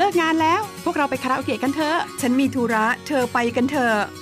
เลิกงานแล้ว พวกเราไปคาราโอเกะกันเถอะ ฉันมีธุระ เธอไปกันเถอะ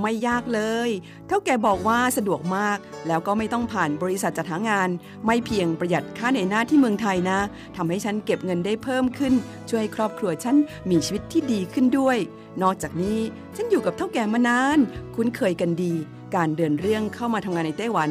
ไม่ยากเลย เท่าแก่บอกว่าสะดวกมาก แล้วก็ไม่ต้องผ่านบริษัทจัดหางาน ไม่เพียงประหยัดค่าในหน้าที่เมืองไทยนะทำให้ฉันเก็บเงินได้เพิ่มขึ้น ช่วยครอบครัวฉันมีชีวิตที่ดีขึ้นด้วย นอกจากนี้ฉันอยู่กับเท่าแก่มานาน คุ้นเคยกันดี การเดินเรื่องเข้ามาทำงานในไต้หวัน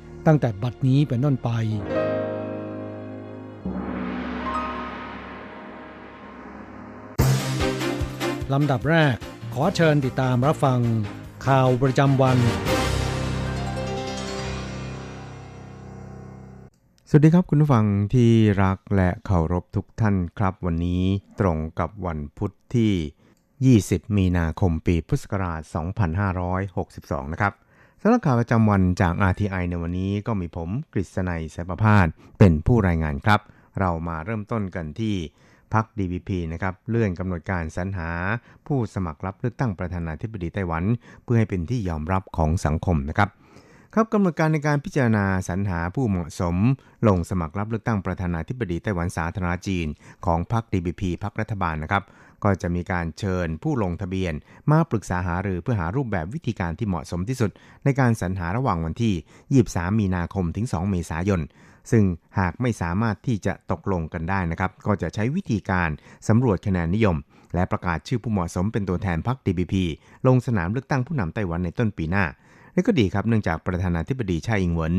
ตั้งแต่บัดนี้เป็นต้นไป ลำดับแรกขอเชิญติดตามรับฟัง ข่าวประจำวัน สวัสดีครับคุณผู้ฟังที่รักและเคารพทุกท่านครับ วันนี้ตรงกับวันพุทธที่ 20 มีนาคมปีพุทธศักราช 2562 นะครับ สำหรับข่าวประจำวันจาก RTI ในวันนี้ก็มีผมกฤษณัยสายประพาสเป็นผู้รายงานครับ เรามาเริ่มต้นกันที่พัก DVP นะครับเลื่อนกำหนดการสรรหา ผู้สมัครรับเลือกตั้งประธานาธิบดีไต้หวัน เพื่อให้เป็นที่ยอมรับของสังคมนะครับครับกำหนดการในการพิจารณาสรรหาผู้เหมาะสม ลงสมัครรับเลือกตั้งประธานาธิบดีไต้หวันสาธารณจีน ของพรรค DBP พรรครัฐบาลนะครับ ก็จะมีการเชิญผู้ลงทะเบียน มาปรึกษาหารือเพื่อหารูปแบบวิธีการที่เหมาะสมที่สุด ในการสรรหาระหว่างวันที่ 23 มีนาคมถึง 2 เมษายน ซึ่งหากไม่สามารถที่จะตกลงกันได้นะครับ ก็จะใช้วิธีการสำรวจคะแนนนิยม และประกาศชื่อผู้เหมาะสมเป็นตัวแทนพรรค DBP ลงสนามเลือกตั้งผู้นำไต้หวันในต้นปีหน้าและก็ดีครับเนื่องจากประธานาธิบดีชาอิงเหวิน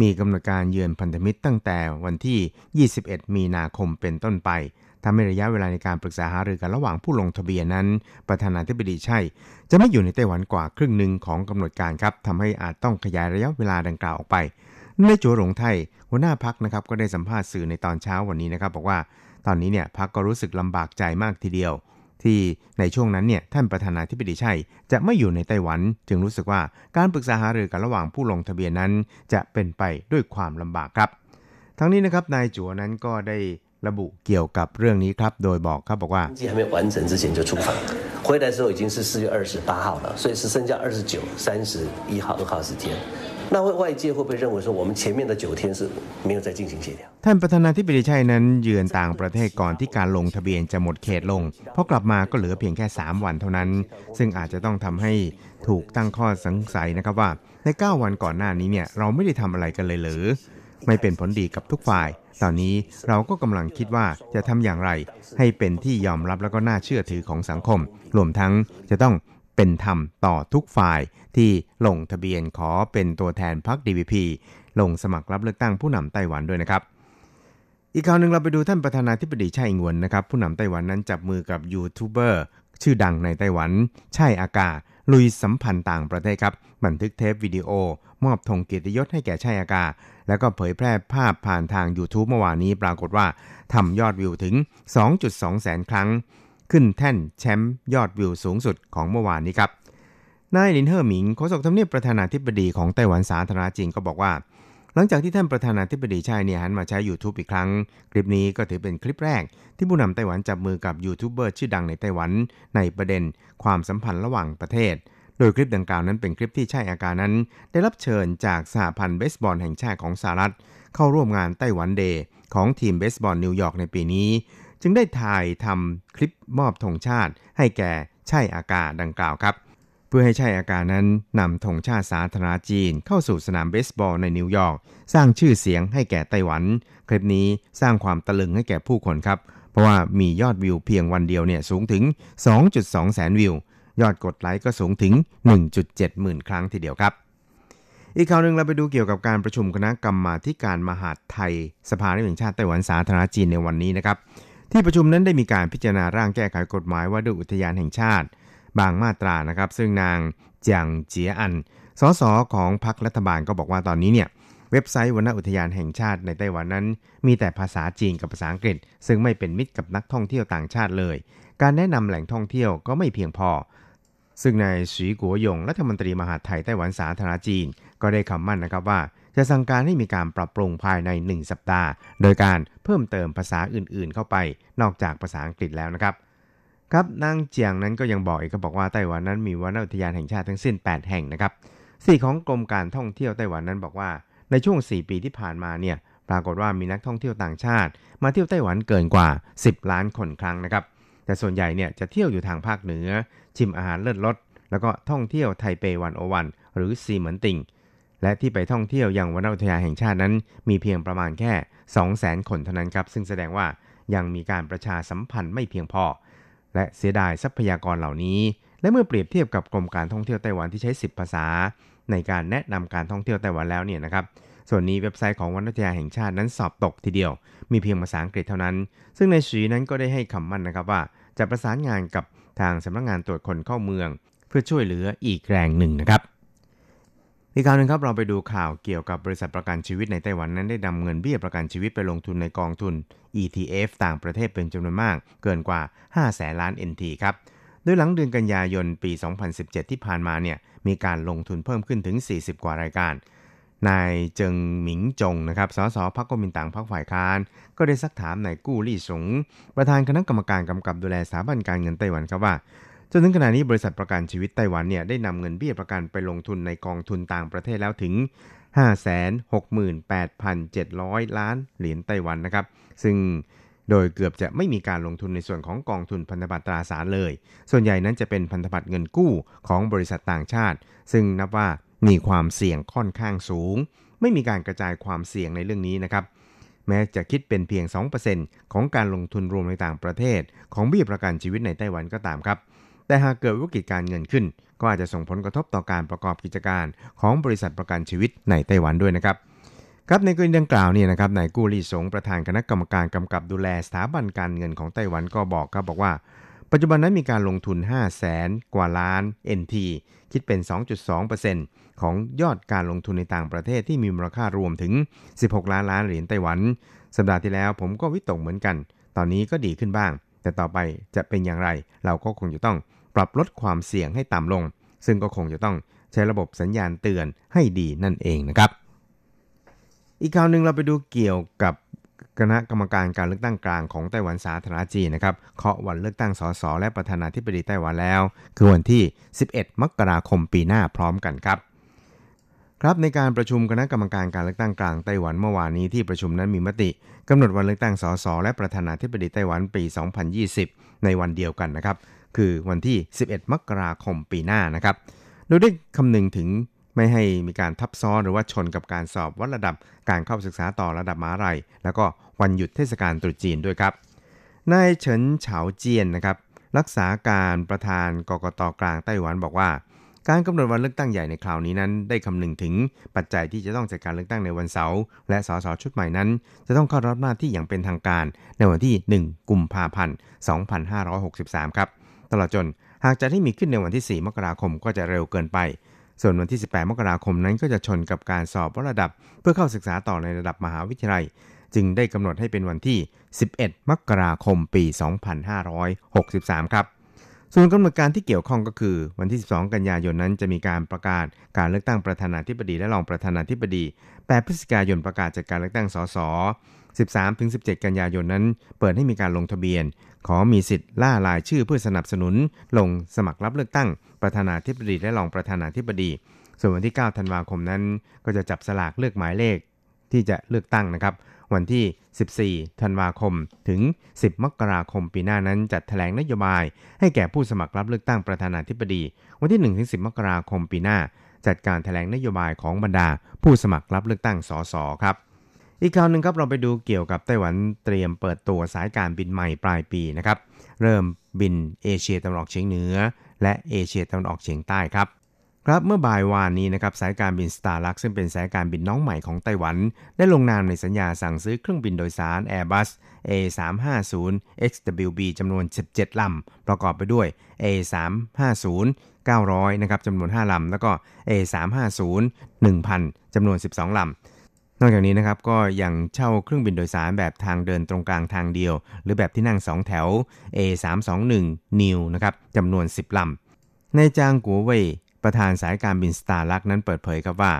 มีกำหนดการเยือนพันธมิตรตั้งแต่วันที่ 21 มีนาคมเป็นต้นไป ทำให้ระยะเวลาในการปรึกษาหารือกันระหว่างผู้ลงทะเบียนนั้น ประธานาธิบดีชัยจะไม่อยู่ในไต้หวันกว่าครึ่งหนึ่งของกำหนดการครับทำให้อาจต้องขยายระยะเวลาดังกล่าวออกไปในจัวหลงไทยหัวหน้าพักนะครับก็ได้สัมภาษณ์สื่อในตอนเช้าวันนี้นะครับ บอกว่าตอนนี้เนี่ยพักก็รู้สึกลำบากใจมากทีเดียว ที่ในช่วงนั้นเนี่ยท่านประธานาธิบดีชัยจะไม่อยู่ในไต้หวัน จึงรู้สึกว่าการปรึกษาหารือกันระหว่างผู้ลงทะเบียนนั้น จะเป็นไปด้วยความลำบากครับ ทั้งนี้นะครับนายจัวนั้นก็ได้ ระบุเกี่ยวกับเรื่องนี้ครับ โดยบอกครับบอกว่า还没完成之前就出访，回来的时候已经是四月二十八号了，所以是剩下二十九、三十一号、二号时间。那会外界会不会认为说我们前面的九天是没有在进行协调？ ท่านประธานาธิบดีชัยนั้นเยือนต่างประเทศก่อนที่การลงทะเบียนจะหมดเขตลงเพราะกลับมาก็เหลือเพียงแค่ 3 วันเท่านั้น ซึ่งอาจจะต้องทำให้ถูกตั้งข้อสงสัยนะครับว่าใน 9 วันก่อนหน้านี้เนี่ยเราไม่ได้ทำอะไรกันเลยหรือ ไม่เป็นผลดีกับทุกฝ่าย ตอนนี้เราก็กำลังคิดว่าจะทำอย่างไร ให้เป็นที่ยอมรับแล้วก็น่าเชื่อถือของสังคม รวมทั้งจะต้องเป็นธรรมต่อทุกฝ่ายที่ลงทะเบียนขอเป็นตัวแทนพรรค DVP ลงสมัครรับเลือกตั้งผู้นำไต้หวันด้วยนะครับอีกข่าวหนึ่งเราไปดูท่านประธานาธิบดีไช่อิงวนนะครับ ผู้นำไต้หวันนั้นจับมือกับยูทูบเบอร์ชื่อดังในไต้หวันไช่อากา ลุยสัมพันธ์ต่างประเทศครับ บันทึกเทปวิดีโอ มอบธงเกียรติยศให้แก่ไช่อากา แล้วก็เผยแพร่ภาพผ่านทาง YouTube เมื่อวานนี้ปรากฏว่าทำยอดวิวถึง 2.2 แสนครั้ง ขึ้นแท่นแชมป์ยอดวิวสูงสุดของเมื่อวานนี้ครับนายหลินเฮ่อหมิงโฆษกทำเนียบประธานาธิบดีของไต้หวันสาธารณรัฐจีนก็บอกว่า หลังจากที่ท่านประธานาธิบดีไช่เนี่ยหันมาใช้ YouTube อีกครั้ง คลิปนี้ก็ถือเป็นคลิปแรก ที่ผู้นำไต้หวันจับมือกับยูทูบเบอร์ชื่อดังในไต้หวัน ในประเด็นความสัมพันธ์ระหว่างประเทศ โดยคลิปดังกล่าวนั้นเป็นคลิปที่ชายอาการนั้น ได้รับเชิญจากสหพันธ์เบสบอลแห่งชาติของสหรัฐ เข้าร่วมงาน Taiwan Day ของทีมเบสบอลนิวยอร์กในปีนี้ จึงได้ถ่ายทำคลิปมอบธงชาติ ให้แก่ชายอากาดังกล่าวครับ เพื่อให้ชายอาการนั้นนำธงชาติสาธารณจีน เข้าสู่สนามเบสบอลในนิวยอร์กสร้างชื่อเสียงให้แก่ไต้หวัน คลิปนี้สร้างความตะลึงให้แก่ผู้คนครับ เพราะว่ามียอดวิวเพียงวันเดียวเนี่ยสูงถึง 2.2 แสนวิว ยอดกดไลค์ก็สูงถึง 1.7 หมื่นครั้งทีเดียวครับ อีกข่าวหนึ่งเราไปดูเกี่ยวกับการประชุมคณะกรรมาการมหาดไทย สภาแห่งชาติไต้หวันสาธารณจีนในวันนี้นะครับ ที่ประชุมนั้นได้มีการพิจารณาร่างแก้ไขกฎหมายว่าด้วยอุทยานแห่งชาติ บางมาตรานะครับ ซึ่งนางเจียงเจียอัน สสของพรรครัฐบาลก็บอกว่าตอนนี้เนี่ยเว็บไซต์วนอุทยานแห่งชาติในไต้หวันนั้น มีแต่ภาษาจีนกับภาษาอังกฤษ ซึ่งไม่เป็นมิตรกับนักท่องเที่ยวต่างชาติเลย การแนะนำแหล่งท่องเที่ยวก็ไม่เพียงพอ ซึ่งนายสีกัวยงรัฐมนตรีมหาดไทยไต้หวันสาธารณจีน ก็ได้คำมั่นนะครับว่า จะสั่งการให้มีการปรับปรุงภายใน 1 สัปดาห์ โดยการเพิ่มเติมภาษาอื่นๆ เข้าไป นอกจากภาษาอังกฤษแล้วนะครับ ครับนางเจียงนั้นก็ยังบอกอีกก็บอกว่าไต้หวันนั้นมีวนอุทยานแห่งชาติทั้งสิ้น 8 แห่งนะครับสี่ของกรมการท่องเที่ยวไต้หวันนั้นบอกว่า ในช่วง 4 ปีที่ผ่านมาเนี่ยปรากฏว่ามีนักท่องเที่ยวต่างชาติ มาเที่ยวไต้หวันเกินกว่า 10 ล้านคนครั้งนะครับ แต่ส่วนใหญ่เนี่ยจะเที่ยวอยู่ทางภาคเหนือ ชิมอาหารเลิศรสแล้วก็ท่องเที่ยวไทเปวันโอวันหรือซีเหมือนติงและที่ไปท่องเที่ยวยังวนอุทยานแห่งชาตินั้น มีเพียงประมาณแค่ 200,000 คนเท่านั้นครับ ซึ่งแสดงว่ายังมีการประชาสัมพันธ์ไม่เพียงพอ และเสียดายทรัพยากรเหล่านี้ และเมื่อเปรียบเทียบกับกรมการท่องเที่ยวไต้หวันที่ใช้ 10 ภาษา ในการแนะนำการท่องเที่ยวไต้หวันแล้วเนี่ยนะครับส่วนนี้เว็บไซต์ของวันอุทยาแห่งชาตินั้นสอบตกทีเดียว มีเพียงภาษาอังกฤษเท่านั้น ซึ่งในสีนั้นก็ได้ให้คำมั่นนะครับว่า จะประสานงานกับทางสำนักงานตรวจคนเข้าเมือง เพื่อช่วยเหลืออีกแรงหนึ่งนะครับอีกข่าวหนึงครับเราไปดูข่าวเกี่ยวกับบริษัทประกันชีวิตในไต้หวันนั้นได้นำเงินเบี้ยประกันชีวิตไปลงทุนในกองทุน ETF ต่างประเทศเป็นจำนวนมาก เกินกว่า 5 แสนล้าน NT ครับ โดยหลังเดือนกันยายนปี 2017 ที่ผ่านมาเนี่ยมีการลงทุนเพิ่มขึ้นถึง 40 กว่ารายการ นายเจิงหมิงจงนะครับสสพรรคก๊กมินตั๋งพรรคฝ่ายค้าน ก็ได้ซักถามนายกู้ลี่สงประธานคณะกรรมการกำกับดูแลสถาบันการเงินไต้หวันครับว่าจนถึงขณะนี้บริษัทประกันชีวิตไต้หวันเนี่ยได้นำเงินเบี้ยประกันไปลงทุนในกองทุนต่างประเทศแล้วถึง 568,700 ล้านเหรียญไต้หวันนะครับ ซึ่งโดยเกือบจะไม่มีการลงทุนในส่วนของกองทุนพันธบัตรตราสารเลย ส่วนใหญ่นั้นจะเป็นพันธบัตรเงินกู้ของบริษัทต่างชาติ ซึ่งนับว่า มีความเสี่ยงค่อนข้างสูง ไม่มีการกระจายความเสี่ยงในเรื่องนี้นะครับ แม้จะคิดเป็นเพียง 2%ของการลงทุนรวมในต่างประเทศ ของเบี้ยประกันชีวิตในไต้หวันก็ตามครับ แต่หากเกิดวิกฤตการเงินขึ้น ก็อาจจะส่งผลกระทบต่อการประกอบกิจการของบริษัทประกันชีวิตในไต้หวันด้วยนะครับครับในกรณีดังกล่าวเนี่ยนะครับนายกู้ลี่สงประธานคณะกรรมการกำกับดูแลสถาบันการเงินของไต้หวันก็บอกครับบอกว่า ปัจจุบันนั้นมีการลงทุน 5 0 0แสนกว่าล้าน NT คิดเป็น 2.2%ของยอดการลงทุนในต่างประเทศที่มีมูลค่ารวมถึง 16 ล้านล้านเหรียญไต้หวัน สัปดาห์ที่แล้วผมก็วิตกเหมือนกัน ตอนนี้ก็ดีขึ้นบ้าง แต่ต่อไปจะเป็นอย่างไร เราก็คงจะต้องปรับลดความเสี่ยงให้ต่ำลง ซึ่งก็คงจะต้องใช้ระบบสัญญาณเตือนให้ดีนั่นเองนะครับ อีกข่าวหนึ่งเราไปดูเกี่ยวกับ คณะกรรมการการเลือกตั้งกลางของไต้หวันสาธารณจีนนะครับเคาะวันเลือกตั้งสสและประธานาธิบดีไต้หวันแล้ว คือวันที่ 11 มกราคมปีหน้าพร้อมกันครับครับในการประชุมคณะกรรมการการเลือกตั้งกลางไต้หวันเมื่อวานนี้ที่ประชุมนั้นมีมติกำหนดวันเลือกตั้งสสและประธานาธิบดีไต้หวันปี 2020 ในวันเดียวกันนะครับ คือวันที่ 11 มกราคมปีหน้านะครับ โดยได้คำนึงถึง ไม่ให้มีการทับซ้อนหรือว่าชนกับการสอบวัดระดับการเข้าศึกษาต่อระดับมหาลัย แล้วก็วันหยุดเทศกาลตรุษจีนด้วยครับนายเฉินเฉาเจียนนะครับรักษาการประธานกกตกลางไต้หวันบอกว่า การกำหนดวันเลือกตั้งใหญ่ในคราวนี้นั้น ได้คำนึงถึงปัจจัยที่จะต้องจัดการเลือกตั้งในวันเสาร์และสสชุดใหม่นั้น จะต้องเข้ารับหน้าที่อย่างเป็นทางการในวันที่ 1 กุมภาพันธ์ 2563 ครับ ตลอดจนหากจะให้มีขึ้นในวันที่ 4 มกราคมก็จะเร็วเกินไป ส่วนวันที่ 18 มกราคมนั้นก็จะชนกับการสอบระดับ เพื่อเข้าศึกษาต่อในระดับมหาวิทยาลัย จึงได้กำหนดให้เป็นวันที่ 11 มกราคมปี 2563 ครับส่วนกำหนดการที่เกี่ยวข้องก็คือ วันที่ 12 กันยายนนั้นจะมีการประกาศการเลือกตั้งประธานาธิบดีและรองประธานาธิบดี 8 พฤศจิกายนประกาศจัดการเลือกตั้งสส 13-17 กันยายนนั้น เปิดให้มีการลงทะเบียน ขอมีสิทธิ์ล่ารายชื่อเพื่อสนับสนุน ลงสมัครรับเลือกตั้ง ประธานาธิบดีและรองประธานาธิบดี ส่วนวันที่ 9 ธันวาคมนั้น ก็จะจับสลากเลือกหมายเลข ที่จะเลือกตั้งนะครับ วันที่ 14 ธันวาคม ถึง 10 มกราคมปีหน้านั้นจัดแถลงนโยบาย ให้แก่ผู้สมัครรับเลือกตั้งประธานาธิบดี วันที่ 1-10 มกราคมปีหน้า จัดการแถลงนโยบายของบรรดา ผู้สมัครรับเลือกตั้งสสครับ อีกข่าวหนึ่งครับเราไปดูเกี่ยวกับไต้หวันเตรียมเปิดตัวสายการบินใหม่ปลายปีนะครับเริ่มบินเอเชียตะวันออกเฉียงเหนือ และเอเชียตะวันออกเฉียงใต้ครับครับเมื่อบ่ายวานนี้นะครับสายการบินสตาร์ลักซึ่งเป็นสายการบินน้องใหม่ของไต้หวัน ได้ลงนามในสัญญาสั่งซื้อเครื่องบินโดยสาร Airbus A350 XWB จำนวน 17 ลำ ประกอบไปด้วย A350 900 นะครับจำนวน 5 ลำ แล้วก็ A350 1000 จำนวน 12 ลำ นอกจากนี้นะครับก็ยังเช่าเครื่องบินโดยสารแบบทางเดินตรงกลางทางเดียว หรือแบบที่นั่ง 2 แถว A321neo นะครับจำนวน 10 ลำ นายจางกัวเว่ยประธานสายการบิน Starlux นั้นเปิดเผยครับว่า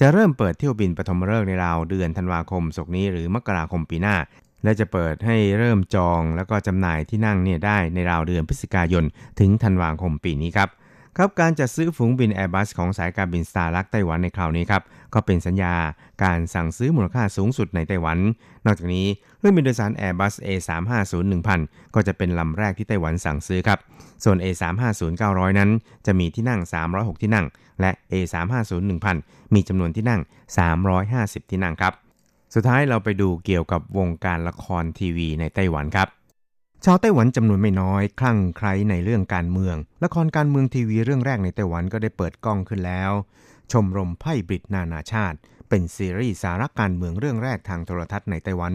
จะเริ่มเปิดเที่ยวบินปฐมฤกษ์ในราวเดือนธันวาคมศกนี้หรือมกราคมปีหน้า และจะเปิดให้เริ่มจองแล้วก็จำหน่ายที่นั่งเนี่ยได้ในราวเดือนพฤศจิกายนถึงธันวาคมปีนี้ครับ ครับการจัดซื้อฝูงบิน Airbus ของสายการบิน Starlux ไต้หวันในคราวนี้ครับก็เป็นสัญญาการสั่งซื้อมูลค่าสูงสุดในไต้หวัน นอกจากนี้เครื่องบินโดยสาร Airbus A350 1000 ก็จะเป็นลำแรกที่ไต้หวันสั่งซื้อครับ ส่วน A350 900 นั้น จะมีที่นั่ง 306 ที่นั่ง และ A350 1000 มีจำนวนที่นั่ง 350 ที่นั่งครับ สุดท้ายเราไปดูเกี่ยวกับวงการละครทีวีในไต้หวันครับ ชาวไต้หวันจำนวนไม่น้อย คลั่งไคล้ในเรื่องการเมือง ละครการเมืองทีวีเรื่องแรกในไต้หวันก็ได้เปิดกล้องขึ้นแล้ว ชมรมไพ่บริตนานาชาติ เป็นซีรีส์สาระการเมืองเรื่องแรกทางโทรทัศน์ในไต้หวัน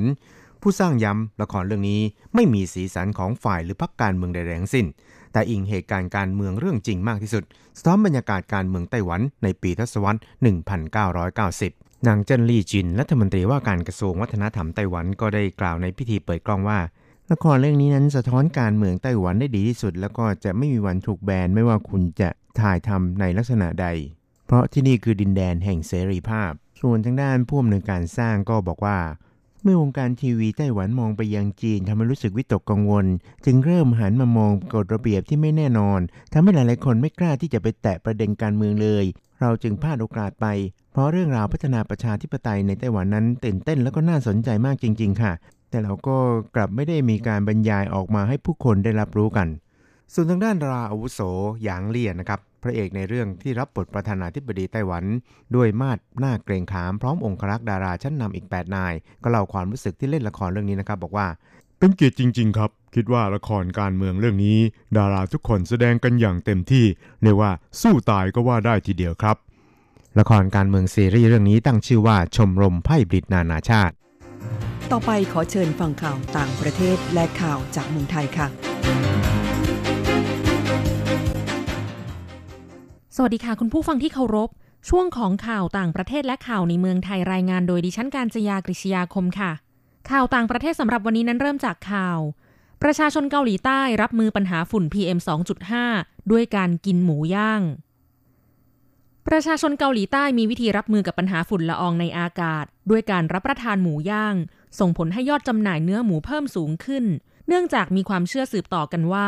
ผู้สร้างย้ำละครเรื่องนี้ไม่มีสีสันของฝ่ายหรือพรรคการเมืองใดๆทั้งสิ้น แต่อิงเหตุการณ์การเมืองเรื่องจริงมากที่สุดสะท้อนบรรยากาศการเมืองไต้หวันในปีทศวรรษ 1990นางเจิ้นลี่จิน รัฐมนตรีว่าการกระทรวงวัฒนธรรมไต้หวันก็ได้กล่าวในพิธีเปิดกล้องว่า ละครเรื่องนี้นั้นสะท้อนการเมืองไต้หวันได้ดีที่สุด แล้วก็จะไม่มีวันถูกแบนไม่ว่าคุณจะถ่ายทำในลักษณะใด เพราะที่นี่คือดินแดนแห่งเสรีภาพ ส่วนทางด้านผู้อำนวยการสร้างก็บอกว่า เมื่อวงการทีวีไต้หวันมองไปยังจีนทำให้รู้สึกวิตกกังวล จึงเริ่มหันมามองกฎระเบียบที่ไม่แน่นอนทำให้หลายๆคนไม่กล้าที่จะไปแตะประเด็นการเมืองเลย เราจึงพลาดโอกาสไปเพราะเรื่องราวพัฒนาประชาธิปไตยในไต้หวันนั้นตื่นเต้นแล้วก็น่าสนใจมากจริง ๆ ค่ะ แต่เราก็กลับไม่ได้มีการบรรยายออกมาให้ผู้คนได้รับรู้กัน ส่วนทางด้านดาราอาวุโสหยางเลี่ยนะครับ พระเอกในเรื่องที่รับบทประธานาธิบดีไต้หวัน ด้วยมาดหน้าเกรงขามพร้อมองครักษ์ดาราชั้นนำอีก 8 นาย ก็เล่าความรู้สึกที่เล่นละครเรื่องนี้นะครับ บอกว่า เป็นเกียรติจริง ๆ ครับ คิดว่าละครการเมืองเรื่องนี้ ดาราทุกคนแสดงกันอย่างเต็มที่เรียกว่าสู้ตายก็ว่าได้ทีเดียวครับละครการเมืองซีรีส์เรื่องนี้ตั้งชื่อว่าชมรมไพ่บริตนานาชาติ ต่อไปขอเชิญฟังข่าวต่างประเทศและข่าวจากเมืองไทยค่ะ สวัสดีค่ะคุณผู้ฟังที่เคารพ ช่วงของข่าวต่างประเทศและข่าวในเมืองไทยรายงานโดยดิฉันการจยากริชยาคมค่ะ ข่าวต่างประเทศสำหรับวันนี้นั้นเริ่มจากข่าว ประชาชนเกาหลีใต้รับมือปัญหาฝุ่น PM 2.5 ด้วยการกินหมูย่างประชาชนเกาหลีใต้มีวิธีรับมือกับปัญหาฝุ่นละอองในอากาศ ด้วยการรับประทานหมูย่าง ส่งผลให้ยอดจำหน่ายเนื้อหมูเพิ่มสูงขึ้น เนื่องจากมีความเชื่อสืบต่อกันว่า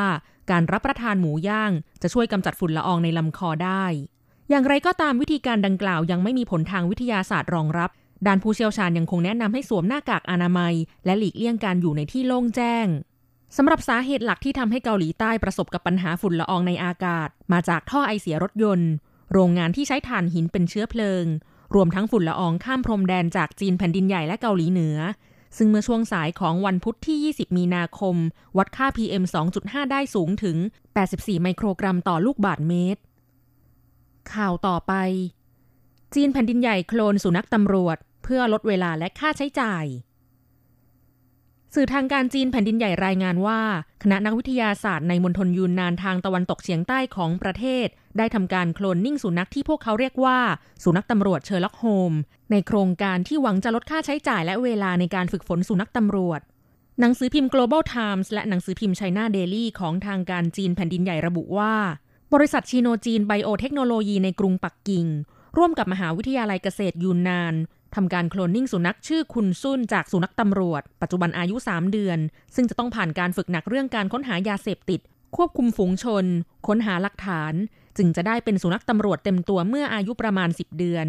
การรับประทานหมูย่าง จะช่วยกำจัดฝุ่นละอองในลำคอได้ อย่างไรก็ตามวิธีการดังกล่าวยังไม่มีผลทางวิทยาศาสตร์รองรับ ด้านผู้เชี่ยวชาญยังคงแนะนำให้สวมหน้ากากอนามัย และหลีกเลี่ยงการอยู่ในที่โล่งแจ้งสำหรับสาเหตุหลักที่ทำให้เกาหลีใต้ประสบกับปัญหาฝุ่นละอองในอากาศ มาจากท่อไอเสียรถยนต์ โรงงานที่ใช้ถ่านหินเป็นเชื้อเพลิง รวมทั้งฝุ่นละอองข้ามพรมแดนจากจีนแผ่นดินใหญ่และเกาหลีเหนือ ซึ่งเมื่อช่วงสายของวันพุธที่ 20 มีนาคม วัดค่า PM 2.5 ได้สูงถึง 84 ไมโครกรัมต่อลูกบาศก์เมตร ข่าวต่อไป จีนแผ่นดินใหญ่โคลนสุนัขตำรวจ เพื่อลดเวลาและค่าใช้จ่าย สื่อทางการจีนแผ่นดินใหญ่รายงานว่า คณะนักวิทยาศาสตร์ในมณฑลยูนนานทางตะวันตกเฉียงใต้ของประเทศ ได้ทำการโคลนนิ่งสุนัขที่พวกเขาเรียกว่า สุนัขตำรวจเชอร์ล็อกโฮมส์ ในโครงการที่หวังจะลดค่าใช้จ่ายและเวลาในการฝึกฝนสุนัขตำรวจ หนังสือพิมพ์ Global Times และหนังสือพิมพ์ China Daily ของทางการจีนแผ่นดินใหญ่ระบุว่า บริษัท Sinogene Biotechnology ในกรุงปักกิ่งร่วมกับมหาวิทยาลัยเกษตรยูนนาน ทำการโคลนนิ่งสุนัขชื่อคุนซุนจากสุนัขตำรวจ ปัจจุบันอายุ 3 เดือน ซึ่งจะต้องผ่านการฝึกหนักเรื่องการค้นหายาเสพติด ควบคุมฝูงชน ค้นหาหลักฐาน จึงจะได้เป็นสุนัขตำรวจเต็มตัวเมื่ออายุประมาณ 10 เดือน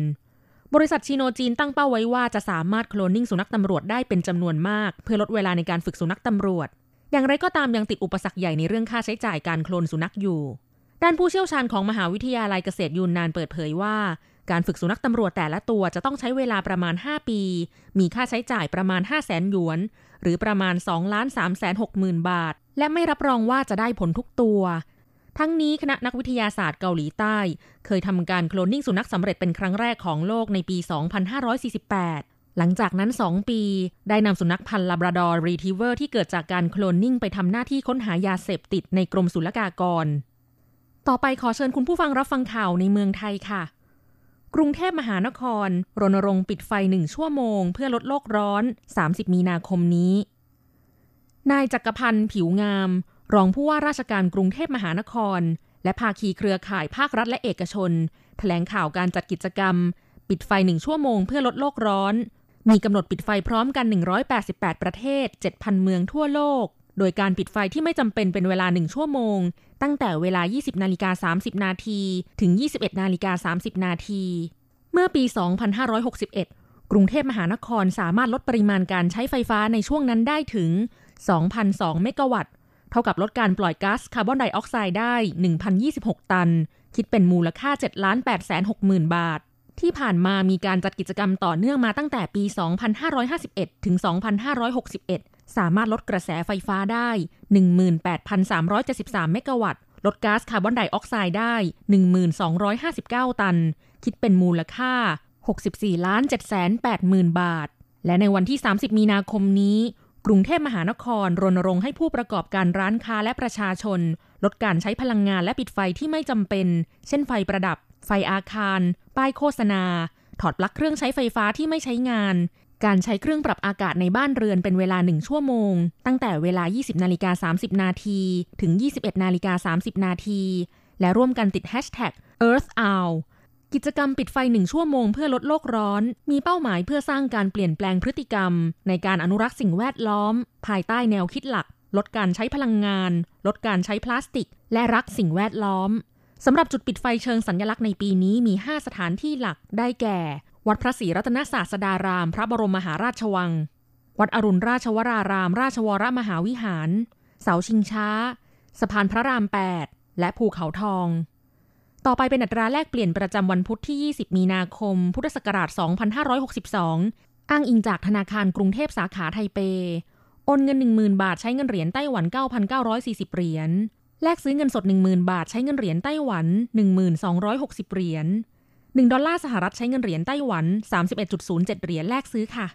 บริษัทชิโนจีนตั้งเป้าไว้ว่าจะสามารถโคลนนิ่งสุนัขตำรวจได้เป็นจำนวนมาก เพื่อลดเวลาในการฝึกสุนัขตำรวจ อย่างไรก็ตามยังติดอุปสรรคใหญ่ในเรื่องค่าใช้จ่ายการโคลนสุนัขอยู่ด้านผู้เชี่ยวชาญของมหาวิทยาลัยเกษตรยูนนานเปิดเผยว่า การฝึกสุนัขตำรวจแต่ละตัวจะต้องใช้เวลาประมาณ 5 ปี มีค่าใช้จ่ายประมาณ 5 0 0แสนหยวน หรือประมาณ2ล้าน3แสน6หมื่นบาท และไม่รับรองว่าจะได้ผลทุกตัว ทั้งนี้คณะนักวิทยาศาสตร์เกาหลีใต้ เคยทำการโคลนนิ่งสุนัขสำเร็จเป็นครั้งแรกของโลกในปี 2548หลังจากนั้น 2 ปี ได้นำสุนัขพันธุ์ลาบราดอร์รีทรีฟเวอร์ที่เกิดจากการโคลนนิ่งไปทำหน้าที่ค้นหายาเสพติดในกรมศุลกากร ต่อไปขอเชิญคุณผู้ฟังรับฟังข่าวในเมืองไทยค่ะ กรุงเทพมหานคร รณรงค์ปิดไฟหนึ่งชั่วโมง เพื่อลดโลกร้อน 30 มีนาคมนี้ นายจักรพันธ์ผิวงาม รองผู้ว่าราชการกรุงเทพมหานคร และภาคีเครือข่ายภาครัฐและเอกชน แถลงข่าวการจัดกิจกรรม ปิดไฟหนึ่งชั่วโมงเพื่อลดโลกร้อน มีกำหนดปิดไฟพร้อมกัน 188 ประเทศ 7,000 เมืองทั่วโลก โดยการปิดไฟที่ไม่จำเป็นเป็นเวลา1ชั่วโมง ตั้งแต่เวลา 20 นาฬิกา 30 นาที ถึง 21 นาฬิกา 30 นาที เมื่อปี 2561 กรุงเทพมหานครสามารถลดปริมาณการใช้ไฟฟ้าในช่วงนั้นได้ถึง 2,002 เมกะวัตต์ เท่ากับลดการปล่อยก๊าซคาร์บอนไดออกไซด์ได้ 1,026 ตัน คิดเป็นมูลค่า 7 ล้าน8แสน60,000 บาท ที่ผ่านมามีการจัดกิจกรรมต่อเนื่องมาตั้งแต่ปี 2551 ถึง 2561 สามารถลดกระแสไฟฟ้าได้ 18,373 เมกะวัตต์ ลดก๊าซคาร์บอนไดออกไซด์ได้ 1,259 ตัน คิดเป็นมูลค่า 64ล้าน7แสน80,000 บาท และในวันที่ 30 มีนาคมนี้ กรุงเทพมหานครรณรงค์ให้ผู้ประกอบการร้านค้าและประชาชน ลดการใช้พลังงานและปิดไฟที่ไม่จำเป็น เช่นไฟประดับ ไฟอาคาร ป้ายโฆษณาถอดปลั๊กเครื่องใช้ไฟฟ้าที่ไม่ใช้งาน การใช้เครื่องปรับอากาศในบ้านเรือนเป็นเวลา 1 ชั่วโมง ตั้งแต่เวลา 20 นาฬิกา 30 นาที ถึง 21 นาฬิกา 30 นาที และร่วมกันติด hashtag Earth Hour กิจกรรมปิดไฟหนึ่งชั่วโมงเพื่อลดโลกร้อน มีเป้าหมายเพื่อสร้างการเปลี่ยนแปลงพฤติกรรม ในการอนุรักษ์สิ่งแวดล้อม ภายใต้แนวคิดหลัก ลดการใช้พลังงาน ลดการใช้พลาสติก และรักสิ่งแวดล้อมสำหรับจุดปิดไฟเชิงสัญลักษณ์ในปีนี้มี 5 สถานที่หลักได้แก่ วัดพระศรีรัตนศาสดาราม พระบรมมหาราชวัง วัดอรุณราชวราราม ราชวรมหาวิหาร เสาชิงช้า สะพานพระราม 8 และภูเขาทอง ต่อไปเป็นอัตราแลกเปลี่ยนประจำวันพุธที่ 20 มีนาคม พุทธศักราช 2562 อ้างอิงจากธนาคารกรุงเทพสาขาไทเป โอนเงิน 10,000 บาทใช้เงินเหรียญไต้หวัน 9,940 เหรียญ แลกซื้อเงินสด 10,000 บาทใช้เงินเหรียญไต้หวัน 1260 เหรียญ 1 ดอลลาร์สหรัฐใช้เงินเหรียญไต้หวัน 31.07 เหรียญแลกซื้อค่ะ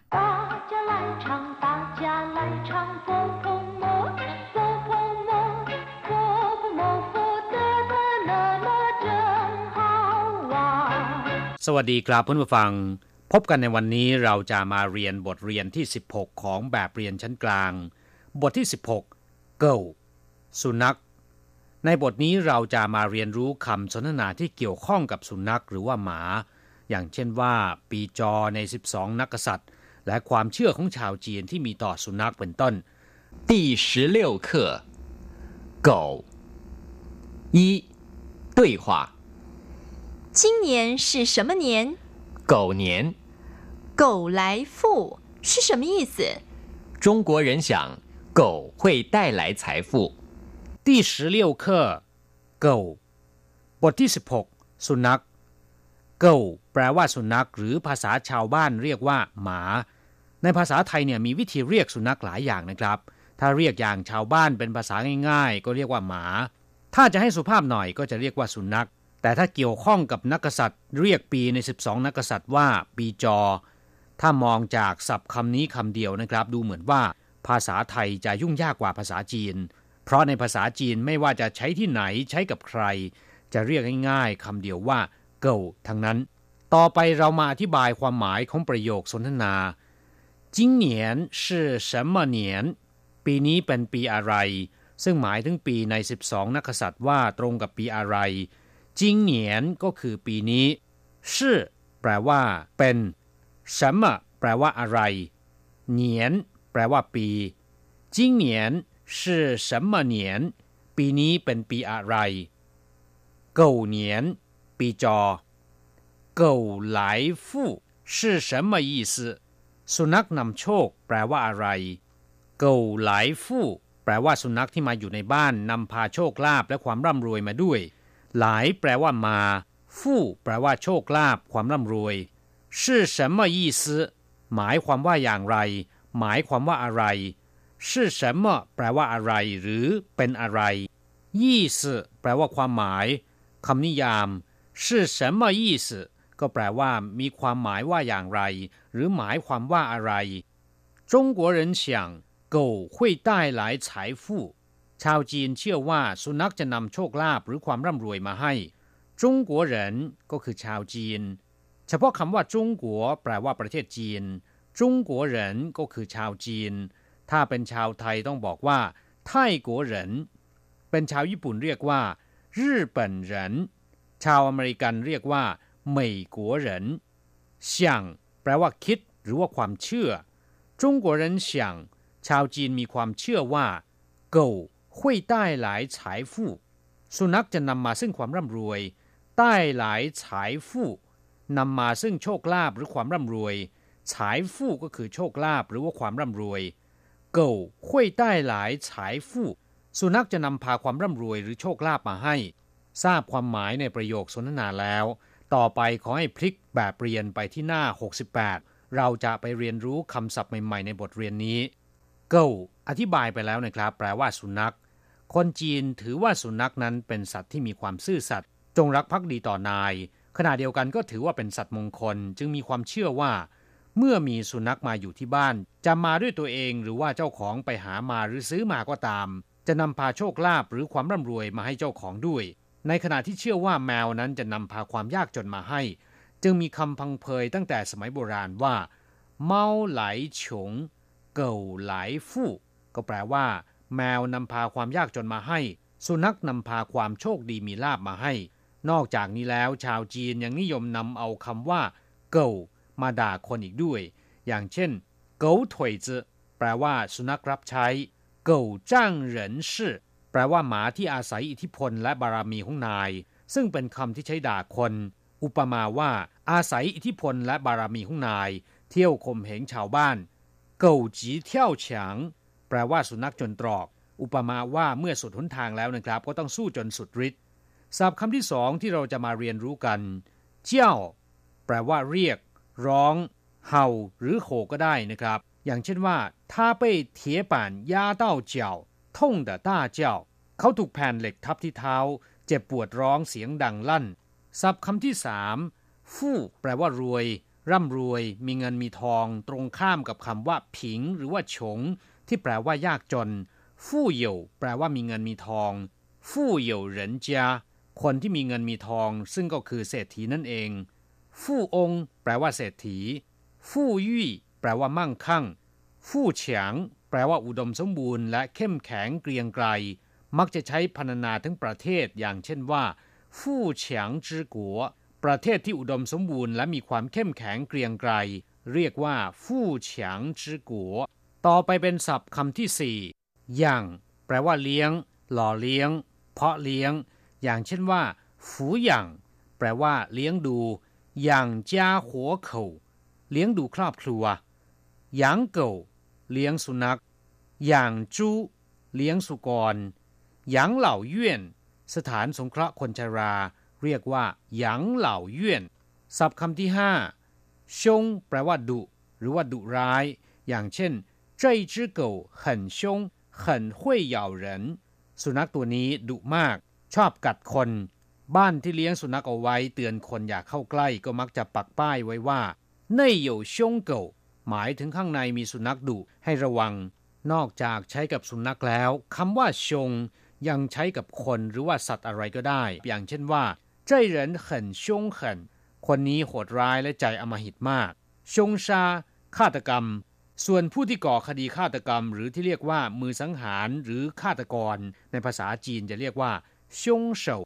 สวัสดีครับเพื่อนผู้ฟัง พบกันในวันนี้เราจะมาเรียนบทเรียนที่ 16 ของแบบเรียนชั้นกลาง บทที่ 16 Go สุนัข ในบทนี้เราจะมาเรียนรู้คำสนทนาที่เกี่ยวข้องกับสุนัขหรือว่าหมา อย่างเช่นว่า ปีจอใน 12 นักษัตริย์ และความเชื่อของชาวจีนที่มีต่อสุนัขเป็นต้น第十六课狗一对话今年是什么年狗年狗来富是什么意思中国人想狗会带来财富 ที่สิบหกเกิลบทที่สิบหกสุนัขเกิลแปลว่าสุนัข หรือภาษาชาวบ้านเรียกว่า หมา ในภาษาไทยเนี่ยมีวิธีเรียกสุนัขหลายอย่างนะครับ ถ้าเรียกอย่างชาวบ้านเป็นภาษาง่าย ๆ ก็เรียกว่าหมา ถ้าจะให้สุภาพหน่อยก็จะเรียกว่าสุนัข แต่ถ้าเกี่ยวข้องกับนักษัตริย์ เรียกปีใน 12 นักษัตริย์ว่า ปีจอ ถ้ามองจากศัพท์คำนี้คำเดียวนะครับ ดูเหมือนว่า ภาษาไทยจะยุ่งยากกว่าภาษาจีน เพราะในภาษาจีนไม่ว่าจะใช้ที่ไหนใช้กับใคร จะเรียกง่ายๆคำเดียวว่าเก่าทั้งนั้น ต่อไปเรามาอธิบายความหมายของประโยคสนทนา今年是什么年ปีนี้เป็นปีอะไร ซึ่งหมายถึงปีใน 12 นักษัตริย์ว่าตรงกับปีอะไรจิงเหนียนก็คือปีนี้ชื่อแปลว่า เป็น什么แปลว่าอะไรเหนียนแปลว่าปีจิงเหนียน 是什么年ปีนี้เป็นปีอะไร狗年ปีจอ狗来富是什么意思สุนัขนำโชค แปลว่าอะไรเกาหลายฟู่แปลว่าสุนัขที่มาอยู่ในบ้านนำพาโชคลาภและความร่ำรวยมาด้วย หลายแปลว่ามาฟู่แปลว่าโชคลาภความร่ำรวย是什么意思หมายความว่าอย่างไร หมายความว่าอะไร 是什么แปลว่าอะไร หรือเป็นอะไรยี่สแปลว่าความหมายคำนิยาม是什么意思ก็แปลว่า มีความหมายว่าอย่างไร หรือหมายความว่าอะไร中国人想狗会带来财富ชาวจีนเชื่อว่าสุนัขจะนำโชคลาภหรือความร่ำรวยมาให้จงกัวเหรินก็คือชาวจีน เฉพาะคำว่าจงกัวแปลว่าประเทศจีนจงกัวเหรินก็คือชาวจีน ถ้าเป็นชาวไทยต้องบอกว่าไทยกัวเหรินเป็นชาวญี่ปุ่นเรียกว่าญี่ปุ่นเหรินชาวอเมริกันเรียกว่าเหมยกัวเหรินเฉียงแปลว่าคิดหรือว่าความเชื่อจงกัวเหรินเฉียงชาวจีนมีความเชื่อว่าเก่า会带来财富สุนัขจะนำมาซึ่งความร่ำรวย ใต้หลายฉานำมาซึ่งโชคลาภหรือความร่ำรวย ฉายฟู่ก็คือโชคลาภหรือว่าความร่ำรวย เก่าค่อยได้หลฉายฟู่สุนัขจะนำพาความร่ำรวยหรือโชคลาภมาให้ ทราบความหมายในประโยคสนทนาแล้ว ต่อไปขอให้พลิกแบบเรียนไปที่หน้า 68 เราจะไปเรียนรู้คำศัพท์ใหม่ๆ ในบทเรียนนี้ เก่าอธิบายไปแล้วนะครับ แปลว่าสุนัข คนจีนถือว่าสุนัขนั้นเป็นสัตว์ที่มีความซื่อสัตย์จงรักภักดีต่อนาย ขณะเดียวกันก็ถือว่าเป็นสัตว์มงคล จึงมีความเชื่อว่า เมื่อมีสุนัขมาอยู่ที่บ้าน จะมาด้วยตัวเองหรือว่าเจ้าของไปหามาหรือซื้อมาก็ตาม จะนำพาโชคลาภหรือความร่ำรวยมาให้เจ้าของด้วย ในขณะที่เชื่อว่าแมวนั้นจะนำพาความยากจนมาให้ จึงมีคำพังเพยตั้งแต่สมัยโบราณว่า เมาไหลฉง เก่าไหลฟู่ก็แปลว่า แมวนำพาความยากจนมาให้ สุนัขนำพาความโชคดีมีลาบมาให้ นอกจากนี้แล้วชาวจีนยังนิยมนำเอาคำว่า เก่า มาด่าคนอีกด้วย อย่างเช่นเก๋าถวยจืแปลว่าสุนัขรับใช้เก๋าจ้างเหรินชื่อแปลว่าหมาที่อาศัยอิทธิพลและบารมีของนาย ซึ่งเป็นคำที่ใช้ด่าคน อุปมาว่าอาศัยอิทธิพลและบารมีของนาย เที่ยวข่มเหงชาวบ้านเก่าจีเที่ยวฉางแปลว่าสุนัขจนตรอก อุปมาว่าเมื่อสุดหนทางแล้วนะครับ ก็ต้องสู้จนสุดฤทธิ์ศัพท์คำที่สองที่เราจะมาเรียนรู้กัน เจ้า แปลว่าเรียก ร้องเห่าหรือโหก็ได้นะครับ อย่างเช่นว่าถ้าไปเถียป่านเเขาถูกแผ่นเหล็กทับที่เท้า เจ็บปวดร้องเสียงดังลั่นศัพท์คำที่สามฟู่แปลว่ารวย ร่ำรวย มีเงินมีทอง ตรงข้ามกับคำว่า ผิง หรือว่าฉง ที่แปลว่ายากจน ฟู่เหยวแปลว่ามีเงินมีทอง ฟู่เหยวเหรินเจียคนที่มีเงินมีทอง ซึ่งก็คือเศรษฐีนั่นเอง ฟู่องแปลว่าเศรษฐี ฟู่ยี่แปลว่ามั่งคั่ง ฟู่เฉียงแปลว่าอุดมสมบูรณ์และเข้มแข็งเกรียงไกร มักจะใช้พรรณนาทั้งประเทศอย่างเช่นว่าฟู่เฉียงจือกัวประเทศที่อุดมสมบูรณ์และมีความเข้มแข็งเกรียงไกร เรียกว่าฟู่เฉียงจือกัวต่อไปเป็นศัพท์คำที่สี่ย่างแปลว่าเลี้ยง หล่อเลี้ยง เพาะเลี้ยง อย่างเช่นว่า ฝูหย่างแปลว่าเลี้ยงดู อย่างจ้าหัวเขาเลี้ยงดูครอบครัวหยางเก่าเลี้ยงสุนัขหยางจู้เลี้ยงสุกรหยางเหล่าเย่นสถานสงเคราะห์คนชรา เรียกว่าหยางเหล่าเย่นศัพท์คำที่ห้าชงแปลว่าดุหรือว่าดุร้าย อย่างเช่น这一只狗很凶很会咬人สุนัขตัวนี้ดุมาก ชอบกัดคน บ้านที่เลี้ยงสุนัขเอาไว้เตือนคนอย่าเข้าใกล้ก็มักจะปักป้ายไว้ว่าเน่ยอยู่ชงเก่าหมายถึงข้างในมีสุนัขดุให้ระวัง นอกจากใช้กับสุนัขแล้วคำว่าชงยังใช้กับคนหรือว่าสัตว์อะไรก็ได้ อย่างเช่นว่าเจ้เหรนเขินชงเขินคนนี้โหดร้ายและใจอมหิตมาก ชงชาฆาตกรรม ส่วนผู้ที่ก่อคดีฆาตกรรม หรือที่เรียกว่ามือสังหารหรือฆาตกร ในภาษาจีนจะเรียกว่าชงเฉา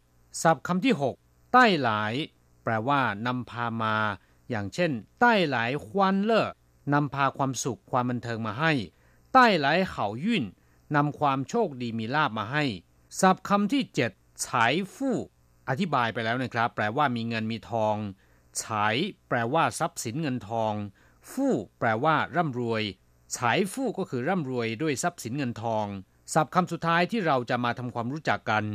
ศัพท์คำที่ 6 ใต้หลาย แปลว่านำพามา อย่างเช่น ใต้หลายควันเล่อนำพาความสุขความบันเทิงมาให้ ใต้หลายเข่ายุ่นนำความโชคดีมีลาบมาให้ ศัพท์คำที่เจ็ดฉายฟู่ อธิบายไปแล้วนะครับ แปลว่ามีเงินมีทองฉายแปลว่าทรัพย์สินเงินทอง ฟู่ แปลว่าร่ำรวยฉายฟู่ก็คือร่ำรวยด้วยทรัพย์สินเงินทอง ศัพท์คำสุดท้ายที่เราจะมาทำความรู้จักกัน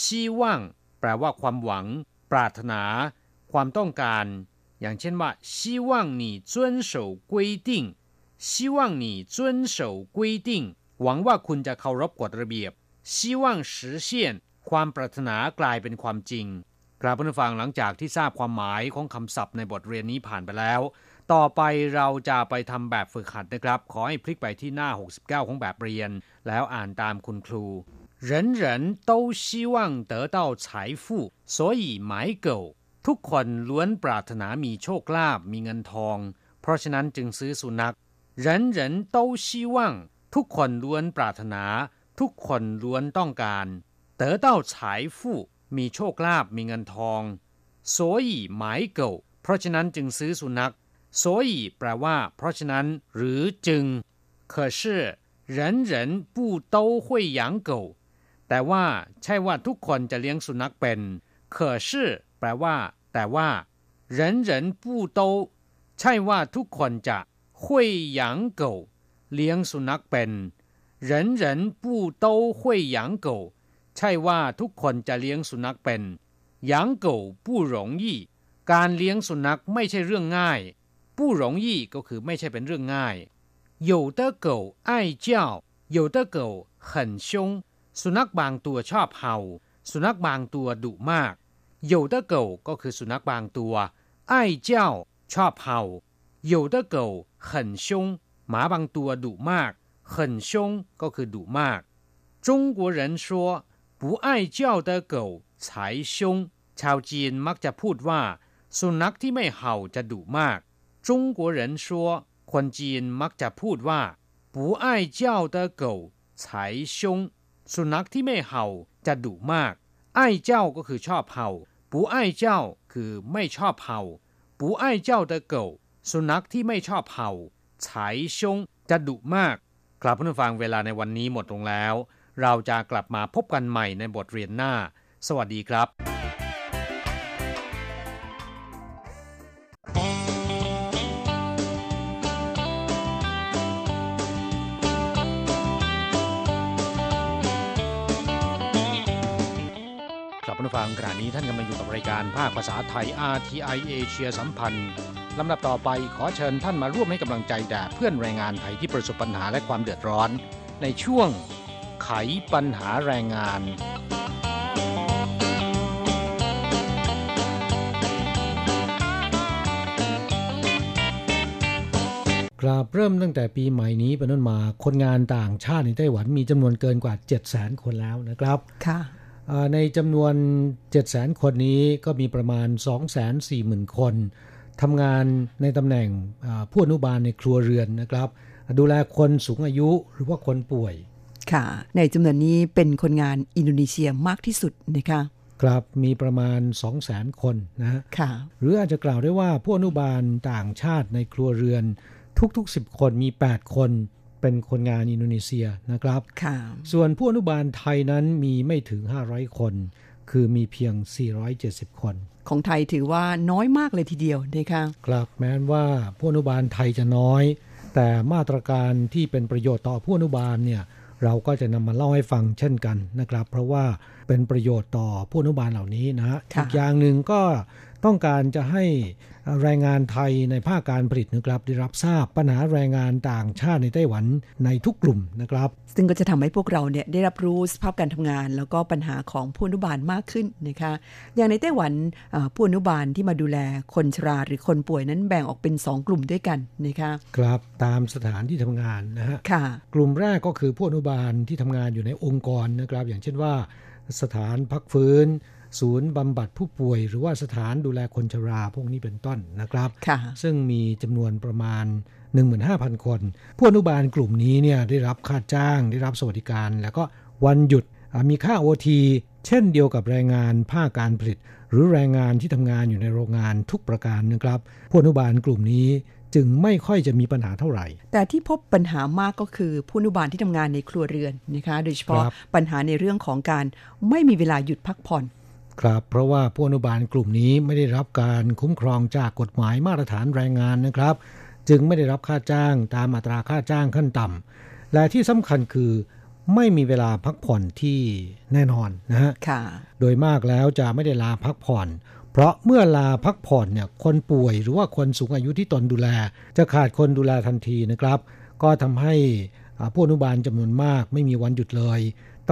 ชีว่าง แปลว่าความหวัง ปรารถนา ความต้องการ อย่างเช่นว่า希望你遵守规定希望你遵守规定หวังว่าคุณจะเคารพกฎระเบียบ希望实现ความปรารถนากลายเป็นความจริงกราบผู้ฟังหลังจากที่ทราบความหมายของคำศัพท์ในบทเรียนนี้ผ่านไปแล้ว ต่อไปเราจะไปทำแบบฝึกหัดนะครับ ขอให้พลิกไปที่หน้า 69 ของแบบเรียน แล้วอ่านตามคุณครู 人人都希望得到财富所以买狗ทุกคนล้วนปรารถนามีโชคลาภมีเงินทอง เพราะฉะนั้นจึงซื้อสุนัข人人都希望ทุกคนล้วนปรารถนา ทุกคนล้วนต้องการ得到财富มีโชคลาภมีเงินทอง所以买狗เพราะฉะนั้นจึงซื้อสุนัข所以แปลว่า เพราะฉะนั้น หรือจึง可是人人不都会养狗 แต่ว่าใช่ว่าทุกคนจะเลี้ยงสุนัขเป็น可是แปลว่า แต่ว่า人人不都ใช่ว่าทุกคนจะ会养狗เลี้ยงสุนัขเป็น人人不都会养狗ใช่ว่าทุกคนจะเลี้ยงสุนัขเป็น养狗不容易การเลี้ยงสุนัขไม่ใช่เรื่องง่าย不容易ก็คือไม่ใช่เป็นเรื่องง่าย有的狗爱叫有的狗很凶 สุนัขบางตัวชอบเห่า สุนัขบางตัวดุมาก有的狗ก็คือสุนัขบางตัว爱叫ชอบเห่า有的狗很凶หมาบางตัวดุมาก很凶ก็คือดุมาก中国人说不爱叫的狗才凶ชาวจีนมักจะพูดว่า สุนัขที่ไม่เห่าจะดุมาก中国人说คนจีนมักจะพูดว่า不爱叫的狗才凶 สุนัขที่ไม่เห่าจะดุมาก ไอ้เจ้าก็คือชอบเห่า ปูไอ้เจ้าคือไม่ชอบเห่า ปูไอ้เจ้าตะเก่าสุนัขที่ไม่ชอบเห่าฉายชงจะดุมากกลับผู้ฟังเวลาในวันนี้หมดลงแล้ว เราจะกลับมาพบกันใหม่ในบทเรียนหน้า สวัสดีครับ ครับผู้ฟังขณะนี้ท่านกำลังอยู่กับรายการภาคภาษาไทย RTI เอเชียสัมพันธ์ลำดับต่อไปขอเชิญท่านมาร่วมให้กำลังใจแด่เพื่อนแรงงานไทยที่ประสบปัญหาและความเดือดร้อน ในช่วงไขปัญหาแรงงานครับเริ่มตั้งแต่ปีใหม่นี้เป็นต้นมาคนงานต่างชาติในไต้หวันมีจำนวนเกินกว่า 7 0 0 0 0 0 คนแล้วนะครับ ค่ะ ในจำนวน7 0 0 0 0 คนนี้ก็มีประมาณ 240,000 คนทำงานในตำแหน่งผู้อนุบาลในครัวเรือนนะครับ ดูแลคนสูงอายุหรือว่าคนป่วย ค่ะ ในจำนวนนี้เป็นคนงานอินโดนีเซียมากที่สุดนะคะครับมีประมาณ 200,000 คนนะฮะค่ะ หรืออาจจะกล่าวได้ว่าผู้อนุบาลต่างชาติในครัวเรือน ทุกๆ 10 คนมี 8 คน เป็นคนงานอินโดนีเซียนะครับค่ะส่วนผู้อนุบาลไทยนั้นมีไม่ถึง 500 คน คือมีเพียง 470 คน ของไทยถือว่าน้อยมากเลยทีเดียวนะคะครับแม้ว่าผู้อนุบาลไทยจะน้อย แต่มาตรการที่เป็นประโยชน์ต่อผู้อนุบาลเนี่ยเราก็จะนำมาเล่าให้ฟังเช่นกันนะครับ เพราะว่าเป็นประโยชน์ต่อผู้อนุบาลเหล่านี้นะฮะอีกอย่างหนึ่งก็ต้องการจะให้ แรงงานไทยในภาคการผลิตนะครับได้รับทราบปัญหาแรงงานต่างชาติในไต้หวันในทุกกลุ่มนะครับ ซึ่งก็จะทำให้พวกเราเนี่ยได้รับรู้สภาพการทำงาน แล้วก็ปัญหาของผู้อนุบาลมากขึ้นนะคะอย่างในไต้หวันผู้อนุบาลที่มาดูแลคนชราหรือคนป่วยนั้นแบ่งออกเป็น 2 กลุ่มด้วยกันนะคะครับตามสถานที่ทำงานนะฮะค่ะ กลุ่มแรกก็คือผู้อนุบาลที่ทำงานอยู่ในองค์กรนะครับ อย่างเช่นว่า สถานพักฟื้น ศูนย์บำบัดผู้ป่วย หรือว่าสถานดูแลคนชราพวกนี้เป็นต้นนะครับค่ะซึ่งมีจำนวนประมาณ 15,000 คน ผู้อนุบาลกลุ่มนี้เนี่ยได้รับค่าจ้าง ได้รับสวัสดิการ แล้วก็วันหยุดมีค่าโอทีเช่นเดียวกับแรงงานภาคการผลิต หรือแรงงานที่ทำงานอยู่ในโรงงานทุกประการนะครับ ผู้อนุบาลกลุ่มนี้จึงไม่ค่อยจะมีปัญหาเท่าไหร่ แต่ที่พบปัญหามากก็คือผู้อนุบาลที่ทำงานในครัวเรือนนะคะ โดยเฉพาะปัญหาในเรื่องของการไม่มีเวลาหยุดพักผ่อน ครับเพราะว่าผู้อนุบาลกลุ่มนี้ไม่ได้รับการคุ้มครองจากกฎหมายมาตรฐานแรงงานนะครับ จึงไม่ได้รับค่าจ้างตามอัตราค่าจ้างขั้นต่ำและที่สำคัญคือไม่มีเวลาพักผ่อนที่แน่นอนนะฮะค่ะโดยมากแล้วจะไม่ได้ลาพักผ่อน เพราะเมื่อลาพักผ่อนเนี่ยคนป่วยหรือว่าคนสูงอายุที่ตนดูแล จะขาดคนดูแลทันทีนะครับ ก็ทำให้ผู้อนุบาลจำนวนมากไม่มีวันหยุดเลย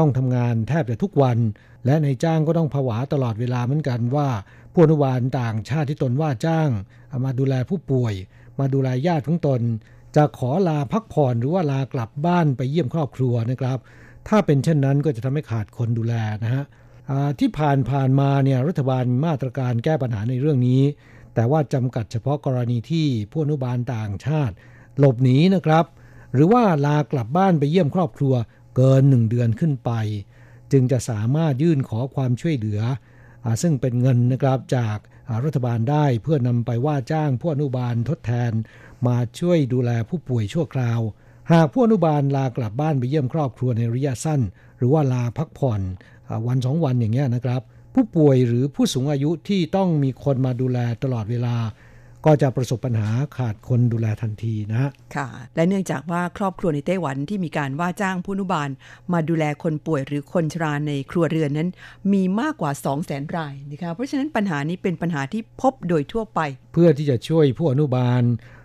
ต้องทำงานแทบจะทุกวัน และในจ้างก็ต้องผวาตลอดเวลาเหมือนกันว่าผู้อนุบาลต่างชาติที่ตนว่าจ้าง มาดูแลผู้ป่วย มาดูแลญาติของตน จะขอลาพักผ่อนหรือว่าลากลับบ้านไปเยี่ยมครอบครัวนะครับ ถ้าเป็นเช่นนั้นก็จะทำให้ขาดคนดูแลนะฮะที่ผ่านผ่านมาเนี่ยรัฐบาลมาตรการแก้ปัญหาในเรื่องนี้ แต่ว่าจำกัดเฉพาะกรณีที่ผู้อนุบาลต่างชาติ หลบหนีนะครับ หรือว่าลากลับบ้านไปเยี่ยมครอบครัว กินหนึ่งเดือนขึ้นไป จึงจะสามารถยื่นขอความช่วยเหลืออซึ่งเป็นเงินนะครับจากรัฐบาลได้เพื่อนำไปว่าจ้างผู้อนุบาลทดแทน มาช่วยดูแลผู้ป่วยชั่วคราว หากผู้อนุบาลลากลับบ้านไปเยี่ยมครอบครัวในระยะสั้น หรือว่าลาพักผ่อนวันสองวันอย่างเงี้ยนะครับ ผู้ป่วยหรือผู้สูงอายุที่ต้องมีคนมาดูแลตลอดเวลา ก็จะประสบปัญหาขาดคนดูแลทันทีนะค่ะ และเนื่องจากว่าครอบครัวในไต้หวันที่มีการว่าจ้างผู้อนุบาล มาดูแลคนป่วยหรือคนชราในครัวเรือนนั้น มีมากกว่า 2 0 0แสนรายนะคะเพราะฉะนั้นปัญหานี้เป็นปัญหาที่พบโดยทั่วไป เพื่อที่จะช่วยผู้อนุบาล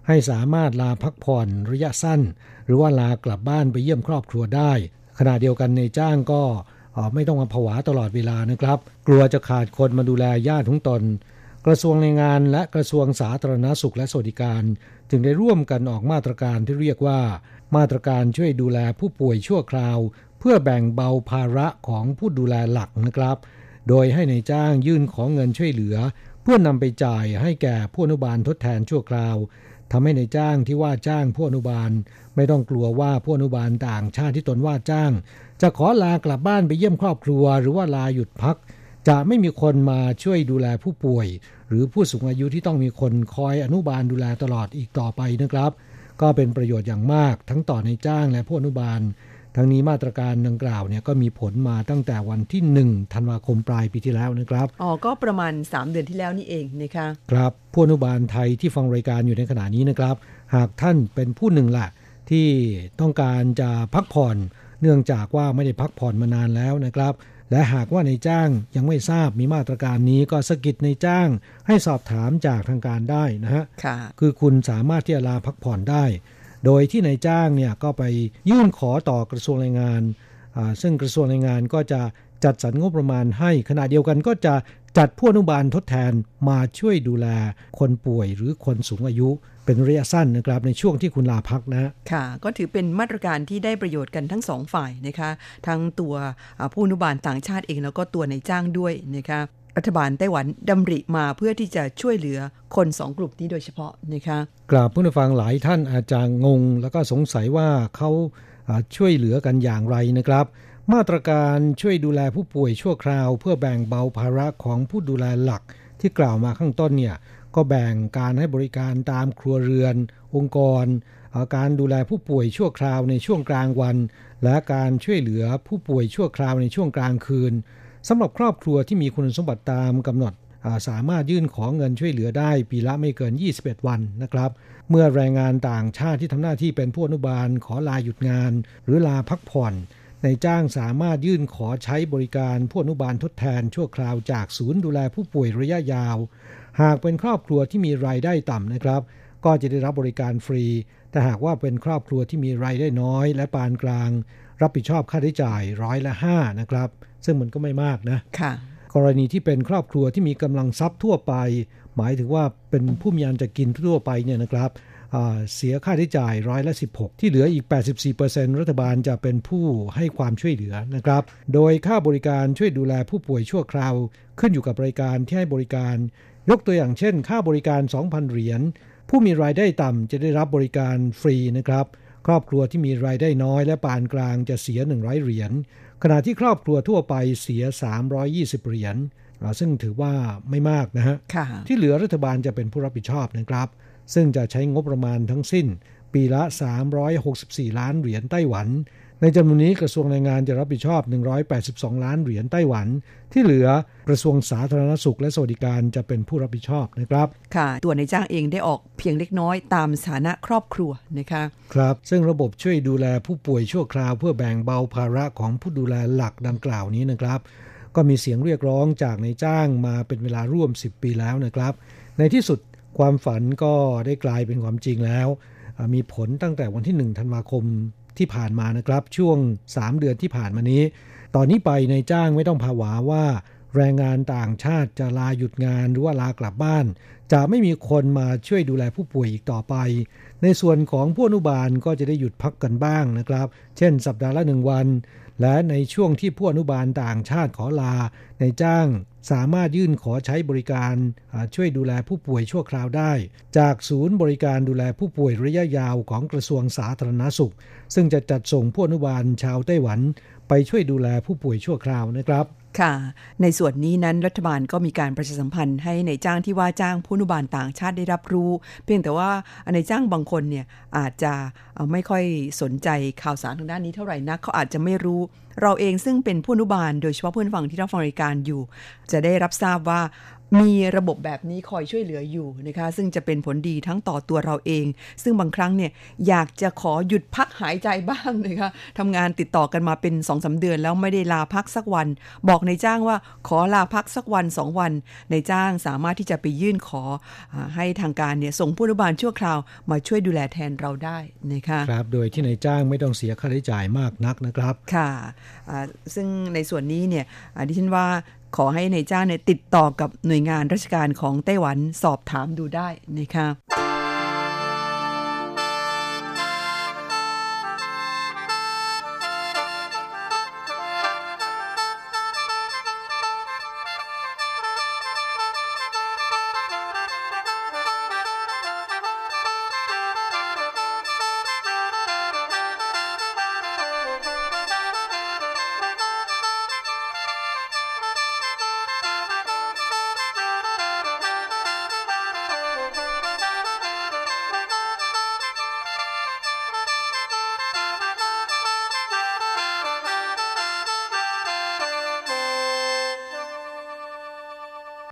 ให้สามารถลาพักผ่อนระยะสั้น หรือว่าลากลับบ้านไปเยี่ยมครอบครัวได้ ขณะเดียวกันในจ้างก็ไม่ต้องมาผวาตลอดเวลานะครับ กลัวจะขาดคนมาดูแลญาติของตน กระทรวงแรงงานและกระทรวงสาธารณาสุขและสวัสดิการ จึงได้ร่วมกันออกมาตรการที่เรียกว่า มาตรการช่วยดูแลผู้ป่วยชั่วคราว เพื่อแบ่งเบาภาระของผู้ดูแลหลักนะครับ โดยให้ในจ้างยื่นของเงินช่วยเหลือ เพื่อนำไปจ่ายให้แก่ผู้อนุบาลทดแทนชั่วคราวทำให้ในจ้างที่ว่าจ้างผู้อนุบาล ไม่ต้องกลัวว่าผู้อนุบาลต่างชาติที่ตนว่าจ้าง จะขอลากลับบ้านไปเยี่ยมครอบครัว หรือว่าลาหยุดพัก จะไม่มีคนมาช่วยดูแลผู้ป่วย หรือผู้สูงอายุที่ต้องมีคนคอยอนุบาลดูแลตลอดอีกต่อไปนะครับ ก็เป็นประโยชน์อย่างมากทั้งต่อในจ้างและผู้อนุบาล ทั้งนี้มาตรการดังกล่าวเนี่ยก็มีผลมาตั้งแต่วันที่ 1 ธันวาคมปลายปีที่แล้วนะครับอ๋อก็ประมาณ 3 เดือนที่แล้วนี่เองนะคะครับผู้อนุบาลไทยที่ฟังรายการอยู่ในขณะนี้นะครับ หากท่านเป็นผู้หนึ่งล่ะที่ต้องการจะพักผ่อน เนื่องจากว่าไม่ได้พักผ่อนมานานแล้วนะครับ และหากว่าในจ้างยังไม่ทราบมีมาตรการนี้ก็สกิดในจ้างให้สอบถามจากทางการได้นะฮะค่ะคือคุณสามารถที่จะลาพักผ่อนได้ โดยที่นายจ้างเนี่ยก็ไปยื่นขอต่อกระทรวงแรงงานอ่าซึ่งกระทรวงแรงงานก็จะจัดสรรงบประมาณให้ขณะเดียวกันก็จะ จัดผู้อนุบาลทดแทนมาช่วยดูแลคนป่วยหรือคนสูงอายุเป็นระยะสั้นนะครับในช่วงที่คุณลาพักนะค่ะ ก็ถือเป็นมาตรการที่ได้ประโยชน์กันทั้งสองฝ่ายนะคะทั้งตัวอ่าผู้อนุบาลต่างชาติเองแล้วก็ตัวในจ้างด้วยนะคะรัฐบาลไต้หวันดำริมาเพื่อที่จะช่วยเหลือคนสองกลุ่มนี้โดยเฉพาะนะคะกราบผู้ฟังหลายท่านอาจจะงง แล้วก็สงสัยว่าเขาอ่าช่วยเหลือกันอย่างไรนะครับ มาตรการช่วยดูแลผู้ป่วยชั่วคราว เพื่อแบ่งเบาภาระของผู้ดูแลหลักที่กล่าวมาข้างต้นเนี่ยก็แบ่งการให้บริการตามครัวเรือน องค์กร การดูแลผู้ป่วยชั่วคราวในช่วงกลางวัน และการช่วยเหลือผู้ป่วยชั่วคราวในช่วงกลางคืนสำหรับครอบครัวที่มีคุณสมบัติตามกำหนดสามารถยื่นขอเงินช่วยเหลือได้ปีละไม่เกิน 21 วันนะครับ เมื่อแรงงานต่างชาติที่ทำหน้าที่เป็นผู้อนุบาลขอลาหยุดงาน หรือลาพักผ่อน นายจ้างสามารถยื่นขอใช้บริการผู้อนุบาลทดแทนชั่วคราวจากศูนย์ดูแลผู้ป่วยระยะยาว หากเป็นครอบครัวที่มีรายได้ต่ำนะครับ ก็จะได้รับบริการฟรี แต่หากว่าเป็นครอบครัวที่มีรายได้น้อยและปานกลาง รับผิดชอบค่าใช้จ่ายร้อยละ5นะครับ ซึ่งมันก็ไม่มากนะค่ะกรณีที่เป็นครอบครัวที่มีกำลังทรัพย์ทั่วไป หมายถึงว่าเป็นผู้มีอันจะกินทั่วไปเนี่ยนะครับอ่า เสียค่าใช้จ่ายร้อยละ 16 ที่เหลืออีก 84%รัฐบาลจะเป็นผู้ให้ความช่วยเหลือนะครับ โดยค่าบริการช่วยดูแลผู้ป่วยชั่วคราว ขึ้นอยู่กับรายการที่ให้บริการ ยกตัวอย่างเช่น ค่าบริการ 2,000 เหรียญ ผู้มีรายได้ต่ำจะได้รับบริการฟรีนะครับ ครอบครัวที่มีรายได้น้อยและปานกลางจะเสีย 100 เหรียญ ขณะที่ครอบครัวทั่วไปเสีย 320 เหรียญอ่าซึ่งถือว่าไม่มากนะฮะค่ะที่เหลือรัฐบาลจะเป็นผู้รับผิดชอบนะครับ ซึ่งจะใช้งบประมาณทั้งสิ้น ปีละ 364 ล้านเหรียญไต้หวัน ในจำนวนนี้กระทรวงแรงงานจะรับผิดชอบ 182 ล้านเหรียญไต้หวัน ที่เหลือกระทรวงสาธารณสุขและสวัสดิการจะเป็นผู้รับผิดชอบนะครับ ค่ะ ตัวในจ้างเองได้ออกเพียงเล็กน้อยตามสถานะครอบครัวนะคะ ครับ ซึ่งระบบช่วยดูแลผู้ป่วยชั่วคราว เพื่อแบ่งเบาภาระของผู้ดูแลหลักดังกล่าวนี้นะครับก็มีเสียงเรียกร้องจากในายจ้างมาเป็นเวลาร่วม 10 ปีแล้วนะครับ ในที่สุด ความฝันก็ได้กลายเป็นความจริงแล้ว มีผลตั้งแต่วันที่ 1 ธันวาคมที่ผ่านมานะครับ ช่วง 3 เดือนที่ผ่านมานี้ ตอนนี้ไปในจ้างไม่ต้องภาวาว่า แรงงานต่างชาติจะลาหยุดงานหรือว่าลากลับบ้าน จะไม่มีคนมาช่วยดูแลผู้ป่วยอีกต่อไป ในส่วนของผู้อนุบาลก็จะได้หยุดพักกันบ้างนะครับ เช่น สัปดาห์ละหนึ่งวัน และในช่วงที่ผู้อนุบาลต่างชาติขอลาในจ้าง สามารถยื่นขอใช้บริการช่วยดูแลผู้ป่วยชั่วคราวได้ จากศูนย์บริการดูแลผู้ป่วยระยะยาวของกระทรวงสาธารณสุข ซึ่งจะจัดส่งผู้อนุบาลชาวไต้หวัน ไปช่วยดูแลผู้ป่วยชั่วคราวนะครับ ค่ะ ในส่วนนี้นั้นรัฐบาลก็มีการประชาสัมพันธ์ให้ในจ้างที่ว่าจ้างผู้นุบาลต่างชาติได้รับรู้ เพียงแต่ว่าในจ้างบางคนเนี่ยอาจจะไม่ค่อยสนใจข่าวสารทางด้านนี้เท่าไหร่นักเขาอาจจะไม่รู้ เราเองซึ่งเป็นผู้นุบาล โดยเฉพาะเพื่อนฟังที่รับฟังรายการอยู่ จะได้รับทราบว่า มีระบบแบบนี้คอยช่วยเหลืออยู่นะคะ ซึ่งจะเป็นผลดีทั้งต่อตัวเราเอง ซึ่งบางครั้งเนี่ยอยากจะขอหยุดพักหายใจบ้างนะคะทำงานติดต่อกันมาเป็น2อสเดือน แล้วไม่ได้ลาพักสักวัน บอกในายจ้างว่าขอลาพักสักวันสองวันในายจ้างสามารถที่จะไปยื่นขออาให้ทางการเนี่ยส่งผู้อนุบาลชั่วคราวมาช่วยดูแลแทนเราได้นะคะครับโดยที่นายจ้างไม่ต้องเสียค่าใช้จ่ายมากนักนะครับค่ะอ่าซึ่งในส่วนนี้เนี่ยอ่าดิฉันว่า ขอให้ในจ้างเนี่ยติดต่อกับหน่วยงานราชการของไต้หวันสอบถามดูได้นะคะ「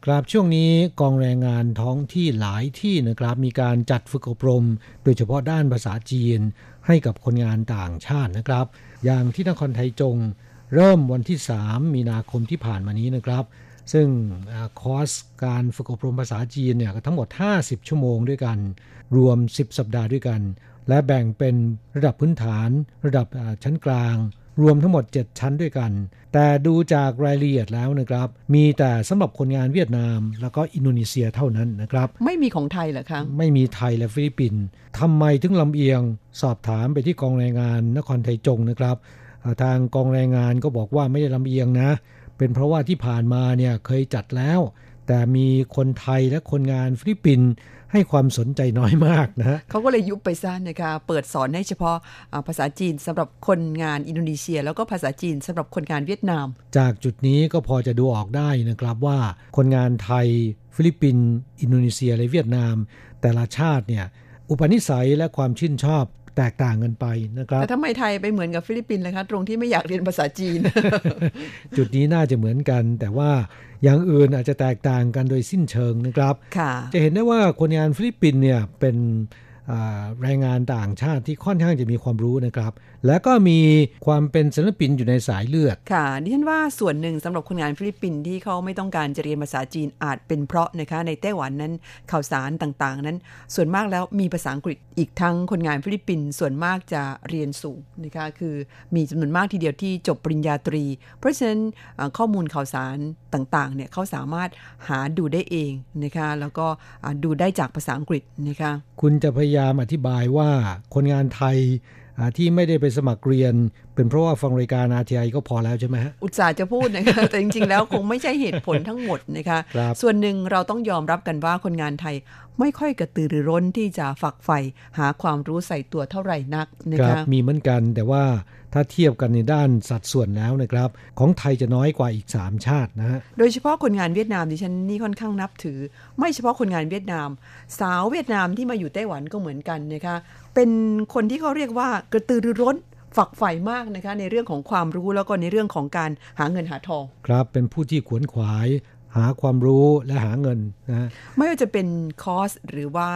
ครับช่วงนี้กองแรงงานท้องที่หลายที่นะครับมีการจัดฝึกอบรม โดยเฉพาะด้านภาษาจีน ให้กับคนงานต่างชาตินะครับ อย่างที่นครไทยจง เริ่มวันที่ 3 มีนาคมที่ผ่านมานี้นะครับ ซึ่งคอร์สการฝึกอบรมภาษาจีนเนี่ยทั้งหมด 50 ชั่วโมงด้วยกัน รวม 10 สัปดาห์ด้วยกัน และแบ่งเป็นระดับพื้นฐาน ระดับชั้นกลาง รวมทั้งหมด 7 ชั้นด้วยกัน แต่ดูจากรายละเอียดแล้วนะครับ มีแต่สำหรับคนงานเวียดนาม แล้วก็อินโดนีเซียเท่านั้นนะครับ ไม่มีของไทยเหรอคะ ไม่มีไทยและฟิลิปปินส์ทำไมถึงลำเอียง สอบถามไปที่กองแรงงานนครไทจงนะครับ ทางกองแรงงานก็บอกว่าไม่ได้ลำเอียงนะ เป็นเพราะว่าที่ผ่านมาเนี่ยเคยจัดแล้ว แต่มีคนไทยและคนงานฟิลิปปินส์ ให้ความสนใจน้อยมากนะ เขาก็เลยยุบไปซะนะคะ เปิดสอนให้เฉพาะภาษาจีนสำหรับคนงานอินโดนีเซีย แล้วก็ภาษาจีนสำหรับคนงานเวียดนาม จากจุดนี้ก็พอจะดูออกได้นะครับว่าคนงานไทย ฟิลิปปินส์อินโดนีเซียและเวียดนาม แต่ละชาติเนี่ยอุปนิสัยและความชื่นชอบ แตกต่างกันไปนะครับแต่ทำไมไทยไปเหมือนกับฟิลิปปินส์เลยคะตรงที่ไม่อยากเรียนภาษาจีน จุดนี้น่าจะเหมือนกัน แต่ว่าอย่างอื่นอาจจะแตกต่างกันโดยสิ้นเชิงนะครับ จะเห็นได้ว่าคนงานฟิลิปปินส์เนี่ยเป็น แรงงานต่างชาติที่ค่อนข้างจะมีความรู้นะครับ และก็มีความเป็นศิลปินอยู่ในสายเลือด ค่ะ ดิฉันว่าส่วนหนึ่งสำหรับคนงานฟิลิปปินส์ที่เขาไม่ต้องการจะเรียนภาษาจีนอาจเป็นเพราะนะคะในไต้หวันนั้นข่าวสารต่างๆ นั้น ส่วนมากแล้วมีภาษาอังกฤษอีกทั้งคนงานฟิลิปปินส์ส่วนมากจะเรียนสูงนะคะคือมีจำนวนมากทีเดียวที่จบปริญญาตรี เพราะฉะนั้นข้อมูลข่าวสารต่างๆเนี่ยเขาสามารถหาดูได้เองนะคะแล้วก็ดูได้จากภาษาอังกฤษนะคะคุณจะพยายามอธิบายว่าคนงานไทยที่ไม่ได้ไปสมัครเรียน เป็นเพราะว่าฟังรายการอาทีไอก็พอแล้วใช่ไหมฮะ อุตส่าห์จะพูดนะคะ แต่จริง ๆ แล้วคงไม่ใช่เหตุผลทั้งหมดนะคะ ส่วนหนึ่งเราต้องยอมรับกันว่าคนงานไทยไม่ค่อยกระตือรือร้นที่จะฝักใฝ่หาความรู้ใส่ตัวเท่าไหร่นักนะคะมีเหมือนกันแต่ว่า ถ้าเทียบกันในด้านสัดส่วนแล้วนะครับ ของไทยจะน้อยกว่าอีก 3 ชาตินะฮะโดยเฉพาะคนงานเวียดนามดิฉันนี่ค่อนข้างนับถือ ไม่เฉพาะคนงานเวียดนาม สาวเวียดนามที่มาอยู่ไต้หวันก็เหมือนกันนะคะเป็นคนที่เขาเรียกว่ากระตือรือร้นฝักใฝ่มากนะคะในเรื่องของความรู้แล้วก็ในเรื่องของการหาเงินหาทอง ครับเป็นผู้ที่ขวนขวาย หาความรู้และหาเงินนะไม่ว่าจะเป็นคอร์สหรือว่า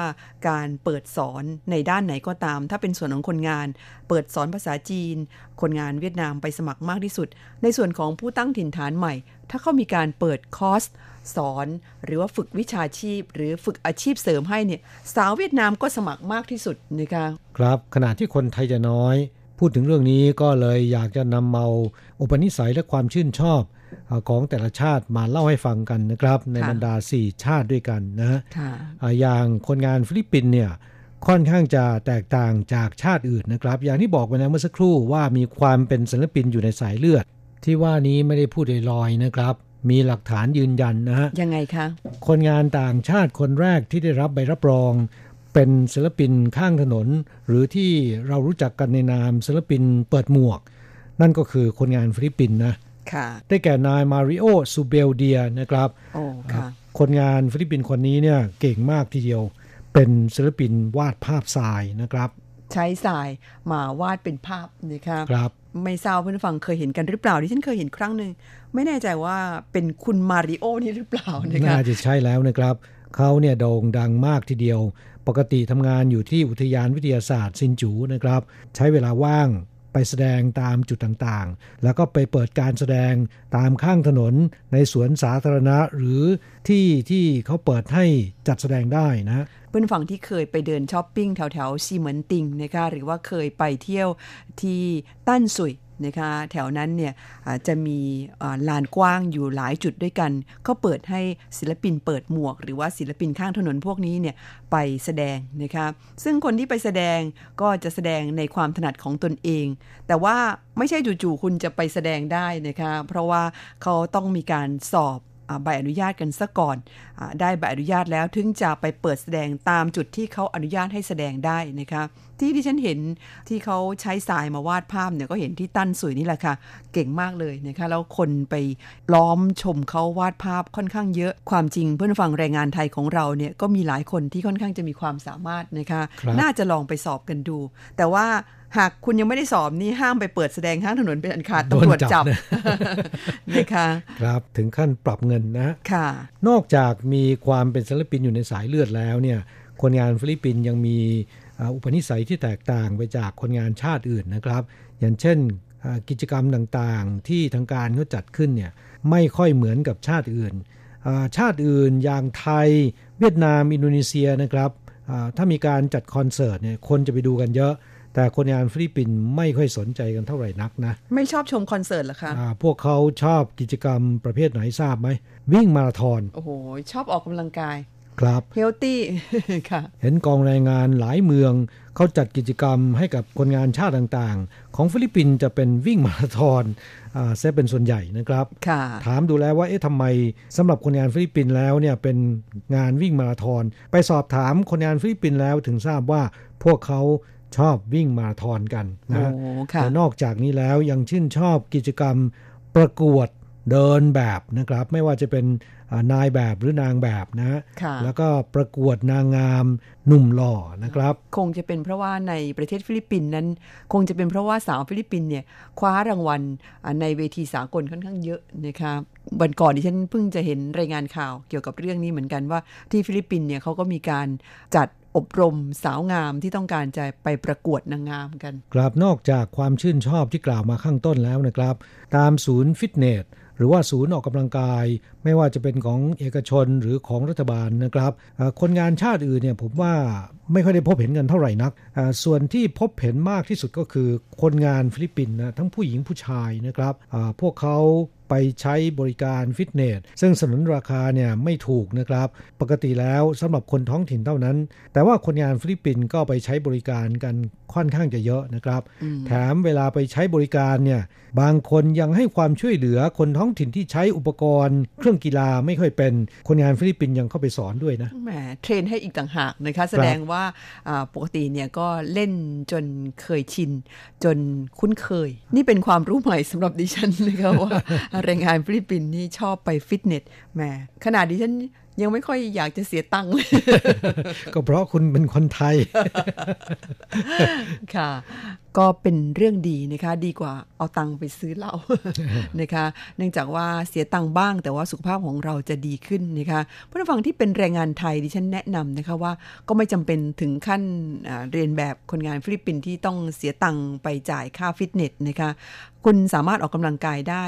การเปิดสอนในด้านไหนก็ตาม ถ้าเป็นส่วนของคนงาน เปิดสอนภาษาจีน คนงานเวียดนามไปสมัครมากที่สุด ในส่วนของผู้ตั้งถิ่นฐานใหม่ ถ้าเขามีการเปิดคอร์สสอนหรือว่าฝึกวิชาชีพ หรือฝึกอาชีพเสริมให้เนี่ยสาวเวียดนามก็สมัครมากที่สุดนะคะครับขณะที่คนไทยจะน้อย พูดถึงเรื่องนี้ก็เลยอยากจะนำเอาอุปนิสัยและความชื่นชอบ ของแต่ละชาติมาเล่าให้ฟังกันนะครับ ในบรรดา 4 ชาติด้วยกันนะอย่างคนงานฟิลิปปินส์เนี่ยค่อนข้างจะแตกต่างจากชาติอื่นนะครับ อย่างที่บอกไปนะเมื่อสักครู่ว่ามีความเป็นศิลปินอยู่ในสายเลือด ที่ว่านี้ไม่ได้พูดลอยๆนะครับ มีหลักฐานยืนยันนะฮะยังไงคะคนงานต่างชาติคนแรกที่ได้รับใบรับรอง เป็นศิลปินข้างถนน หรือที่เรารู้จักกันในนามศิลปินเปิดหมวก นั่นก็คือคนงานฟิลิปปินส์นะ ได้แก่นายมาริโอซูเบลเดียนะครับคนงานฟิลิปปินส์คนนี้เนี่ยเก่งมากทีเดียว เป็นศิลปินวาดภาพทรายนะครับ ใช้ทรายมาวาดเป็นภาพนะครับครับไม่ทราบเพื่อนฟังเคยเห็นกันหรือเปล่าดิฉันเคยเห็นครั้งหนึ่งไม่แน่ใจว่าเป็นคุณมาริโอนี่หรือเปล่านะครับน่าจะใช่แล้วนะครับเขาเนี่ยโด่งดังมากทีเดียว ปกติทำงานอยู่ที่อุทยานวิทยาศาสตร์ซินจูนะครับ ใช้เวลาว่าง ไปแสดงตามจุดต่างๆ แล้วก็ไปเปิดการแสดงตามข้างถนนในสวนสาธารณะหรือที่ที่เขาเปิดให้จัดแสดงได้นะเพื่อนฝั่งที่เคยไปเดินช้อปปิ้งแถวแถวซีเหมือนติงนะคะหรือว่าเคยไปเที่ยวที่ตั้นสุย นะคะแถวนั้นเนี่ยจะมีลานกว้างอยู่หลายจุดด้วยกันเขาเปิดให้ศิลปินเปิดหมวก หรือว่าศิลปินข้างถนนพวกนี้เนี่ยไปแสดงนะคะซึ่งคนที่ไปแสดงก็จะแสดงในความถนัดของตนเอง แต่ว่าไม่ใช่จู่ๆคุณจะไปแสดงได้นะคะเพราะว่าเขาต้องมีการสอบ ใบอนุญาตกันซะก่อนอได้ใบอนุญาตแล้วถึงจะไปเปิดแสดงตามจุดที่เขาอนุญาตให้แสดงได้นะคะที่ที่ฉันเห็นที่เขาใช้ทรายมาวาดภาพเนี่ยก็เห็นที่ตั้นสุยนี่แหละค่ะ เก่งมากเลยนะคะแล้วคนไปล้อมชมเขาวาดภาพค่อนข้างเยอะ ความจริงเพื่อนฟังแรงงานไทยของเราเนี่ยก็มีหลายคนที่ค่อนข้างจะมีความสามารถนะคะครับน่าจะลองไปสอบกันดู แต่ว่า หากคุณยังไม่ได้สอบนี่ห้ามไปเปิดแสดงข้างถนนเป็นอันขาดตำรวจจับโดนจับนะนะคะครับถึงขั้นปรับเงินนะค่ะ นอกจากมีความเป็นศิลปินอยู่ในสายเลือดแล้วเนี่ยคนงานฟิลิปปินส์ยังมีอ่าอุปนิสัยที่แตกต่างไปจากคนงานชาติอื่นนะครับ อย่างเช่นอ่ากิจกรรมต่างๆ ที่ทางการเขาจัดขึ้นเนี่ยไม่ค่อยเหมือนกับชาติอื่นอ่าชาติอื่นอย่างไทย เวียดนาม อินโดนีเซียนะครับอ่าถ้ามีการจัดคอนเสิร์ตเนี่ยคนจะไปดูกันเยอะ แต่คนงานฟิลิปปินส์ไม่ค่อยสนใจกันเท่าไหร่นักนะ ไม่ชอบชมคอนเสิร์ตเหรอคะอ่าพวกเขาชอบกิจกรรมประเภทไหนทราบไหม วิ่งมาราธอน โอ้โห ชอบออกกำลังกาย ครับ healthy ค่ะ เห็นกองแรงงานหลายเมือง เขาจัดกิจกรรมให้กับคนงานชาติต่างๆ ของฟิลิปปินส์จะเป็นวิ่งมาราธอนอ่าซะเป็นส่วนใหญ่นะครับค่ะถามดูแล้วว่าเอ๊ะทำไมสำหรับคนงานฟิลิปปินส์แล้วเนี่ยเป็นงานวิ่งมาราธอนไปสอบถามคนงานฟิลิปปินส์แล้วถึงทราบว่าพวกเขา ชอบวิ่งมาราธอนกันนะโอ้ค่ะแต่นอกจากนี้แล้วยังชื่นชอบกิจกรรมประกวดเดินแบบนะครับ ไม่ว่าจะเป็นอ่านายแบบหรือนางแบบนะค่ะแล้วก็ประกวดนางงามหนุ่มหล่อนะครับ คงจะเป็นเพราะว่าในประเทศฟิลิปปินส์นั้น คงจะเป็นเพราะว่าสาวฟิลิปปินส์เนี่ยคว้ารางวัลอ่าในเวทีสากลค่อนข้างเยอะนะคะวันก่อนดิฉันเพิ่งจะเห็นรายงานข่าวเกี่ยวกับเรื่องนี้เหมือนกันว่าที่ฟิลิปปินส์เนี่ยเขาก็มีการจัด อบรมสาวงามที่ต้องการจะไปประกวดนางงามกัน ครับนอกจากความชื่นชอบที่กล่าวมาข้างต้นแล้วนะครับ ตามศูนย์ฟิตเนสหรือว่าศูนย์ออกกำลังกาย ไม่ว่าจะเป็นของเอกชนหรือของรัฐบาลนะครับ คนงานชาติอื่นเนี่ยผมว่า ไม่ค่อยได้พบเห็นกันเท่าไหร่นักอ่าส่วนที่พบเห็นมากที่สุดก็คือคนงานฟิลิปปินส์นะทั้งผู้หญิงผู้ชายนะครับอ่าพวกเขาไปใช้บริการฟิตเนส ซึ่งสนนราคาเนี่ยไม่ถูกนะครับ ปกติแล้วสำหรับคนท้องถิ่นเท่านั้น แต่ว่าคนงานฟิลิปปินส์ก็ไปใช้บริการกันค่อนข้างจะเยอะนะครับ แถมเวลาไปใช้บริการเนี่ยบางคนยังให้ความช่วยเหลือคนท้องถิ่นที่ใช้อุปกรณ์ เครื่องกีฬาไม่ค่อยเป็นคนงานฟิลิปปินส์ยังเข้าไปสอนด้วยนะแหม train ให้อีกต่างหากนะคะแสดงว่าว่าปกติเนี่ยก็เล่นจนเคยชิน จนคุ้นเคย นี่เป็นความรู้ใหม่สำหรับดิฉันนะคะว่าแรงงานฟิลิปปินส์นี่ชอบไปฟิตเนสแหมขนาดดิฉัน ยังไม่ค่อยอยากจะเสียตังค์เลย ก็เพราะคุณเป็นคนไทย ค่ะ ก็เป็นเรื่องดีนะคะ ดีกว่าเอาตังค์ไปซื้อเหล้านะคะ เนื่องจากว่าเสียตังค์บ้าง แต่ว่าสุขภาพของเราจะดีขึ้นนะคะผู้ฟังที่เป็นแรงงานไทยดิฉันแนะนำนะคะว่าก็ไม่จำเป็นถึงขั้นอ่าเลียนแบบคนงานฟิลิปปินส์ที่ต้องเสียตังค์ไปจ่ายค่าฟิตเนสนะคะ คุณสามารถออกกำลังกายได้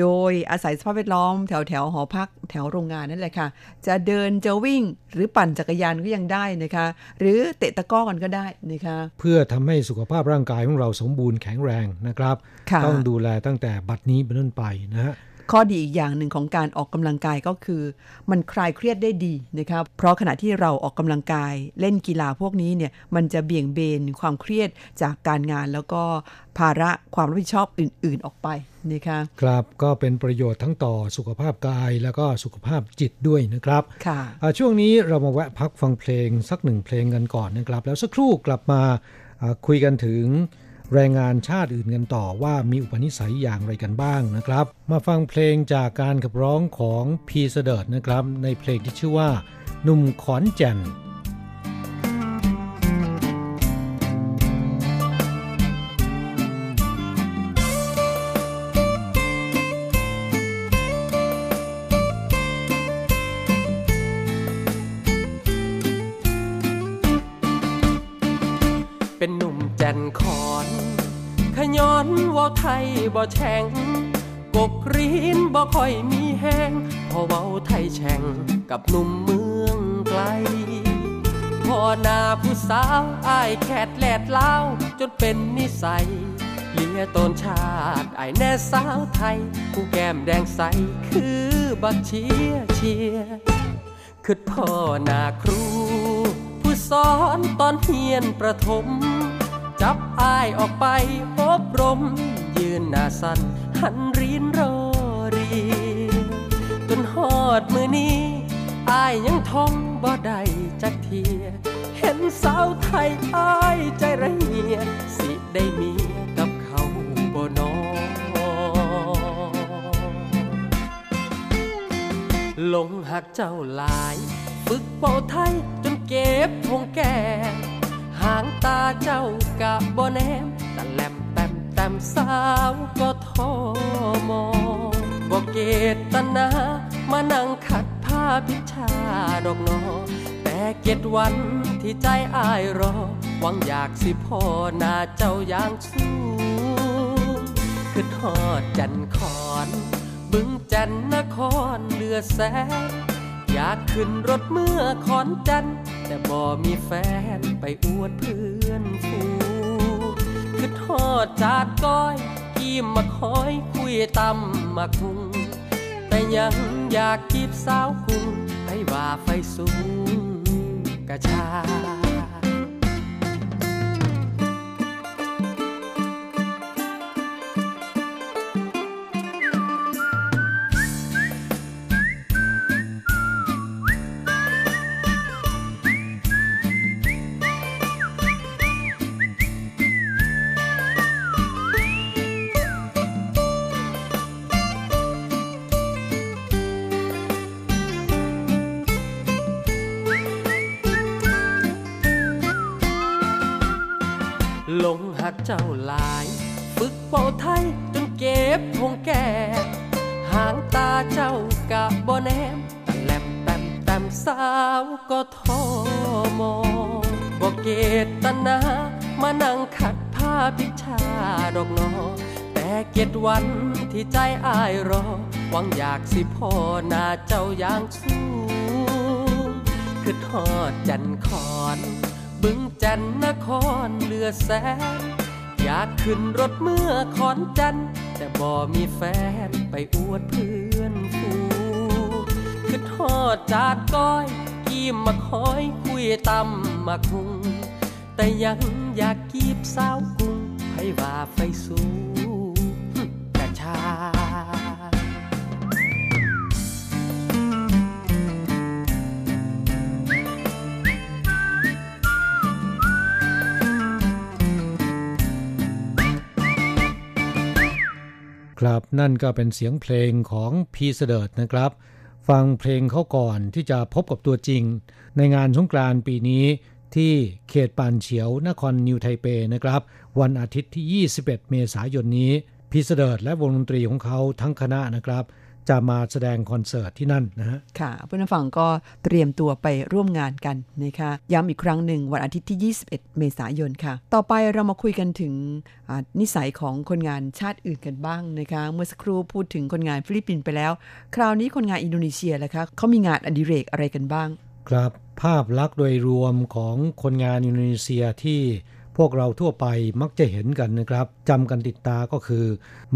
โดยอาศัยสภาพแวดล้อมแถวแถวๆหอพักแถวโรงงานนั่นแหละค่ะ จะเดินจะวิ่งหรือปั่นจักรยานก็ยังได้นะคะ หรือเตะตะกร้อกันก็ได้นะคะ เพื่อทำให้สุขภาพร่างกายของเราสมบูรณ์แข็งแรงนะครับค่ะต้องดูแลตั้งแต่บัดนี้เป็นต้นไปนะฮะ ข้อดีอีกอย่างหนึ่งของการออกกำลังกายก็คือ มันคลายเครียดได้ดีนะครับ เพราะขณะที่เราออกกำลังกายเล่นกีฬาพวกนี้เนี่ยมันจะเบี่ยงเบนความเครียดจากการงานแล้วก็ภาระความรับผิดชอบอื่น ๆออกไปนะคะครับก็เป็นประโยชน์ทั้งต่อสุขภาพกายแล้วก็สุขภาพจิตด้วยนะครับค่ะอ่าช่วงนี้เรามาแวะพักฟังเพลงสักหนึ่งเพลงกันก่อนนะครับ แล้วสักครู่กลับมาอ่าคุยกันถึง แรงงานชาติอื่นกันต่อว่ามีอุปนิสัยอย่างไรกันบ้างนะครับ มาฟังเพลงจากการขับร้องของพีเสเดิร์ดนะครับ ในเพลงที่ชื่อว่า หนุ่มขอนแก่น จ่นขอนขย้อนว่าไทยบ่แช่งกกรีนบ่ค่อยมีแห้งพอเว้าไทยแช่งกับหนุ่มเมืองไกล พอหน้าผู้สาวอายแคดแลดลาจนเป็นนิสัยเลียตนชาติอายแน่สาวไทย ผู้แก้มแดงใสคือบักเชียเชียคือพ่อนาครู ผู้สอนตอนเฮียนประถม จับอายออกไปอบรม ยืนหน้าสันหันรีนรอรี จนฮอดมือนี้อายยังท่องบ่ได้จักเทีย เห็นสาวไทยอายใจระเหีย สิได้มีกับเขาบ่นอลงหักเจ้าหลาย ฝึกเป่าไทยจนเก็บพงแก่ หางตาเจ้ากะบ่แนมตะแลมแต้มแต้มสาวก็ทอมองบ่เกตนามานั่งขัดผ้าพิชาดอกนอแต่เก็ดวันที่ใจอายรอ หวังอยากสิพ่อหน้าเจ้าอย่างสู้คือทอดจันคอน บึงจันนครเลือแสน อยากขึ้นรถเมื่อขอนจัน แต่บ่มีแฟนไปอวดเพื่อนฟูคือทอดจาดก้อยกี้มาคอยคุยตำมาคุง แต่ยังอยากกีบสาวกุงให้ว่าไฟสูงกระชา เจ้าหลาย ฝึกเป่าไทยจนเก็บพงแก่ หางตาเจ้ากะบ่แนมตะแลมแต้มแต้มสาวก็ทอมองบ่เกตนามานั่งขัดผ้าพิชาดอกนอแต่เก็ดวันที่ใจอายรอหวังอยากสิพ่อหน้าเจ้าอย่างสู้คือทอดจันคอนบึงจันนครเลือแสน อยากขึ้นรถเมื่อขอนจัน แต่บ่มีแฟนไปอวดเพื่อนฟูคือทอดจาดก้อย กีมมาคอยคุยตำมาคุง แต่ยังอยากกีบสาวกุงให้ว่าไฟสูงกระชา ครับ นั่นก็เป็นเสียงเพลงของพี สะเดิดนะครับ ฟังเพลงเขาก่อนที่จะพบกับตัวจริง ในงานสงกรานต์ปีนี้ที่เขตปานเฉียวนครนิวไทเปนะครับ วันอาทิตย์ที่ 21 เมษายนนี้พี สะเดิดและวงดนตรีของเขาทั้งคณะนะครับ จะมาแสดงคอนเสิร์ตที่นั่นนะฮะค่ะเพื่อนฟังก็เตรียมตัวไปร่วมงานกันนะคะย้ำอีกครั้งหนึ่งวันอาทิตย์ที่ 21 เมษายนค่ะ ต่อไปเรามาคุยกันถึงอ่านิสัยของคนงานชาติอื่นกันบ้างนะคะ เมื่อสักครู่พูดถึงคนงานฟิลิปปินส์ไปแล้ว คราวนี้คนงานอินโดนีเซียล่ะคะเขามีงานอดิเรกอะไรกันบ้าง ครับภาพลักษณ์โดยรวมของคนงานอินโดนีเซียที่ พวกเราทั่วไปมักจะเห็นกันนะครับจำกันติดตาก็คือ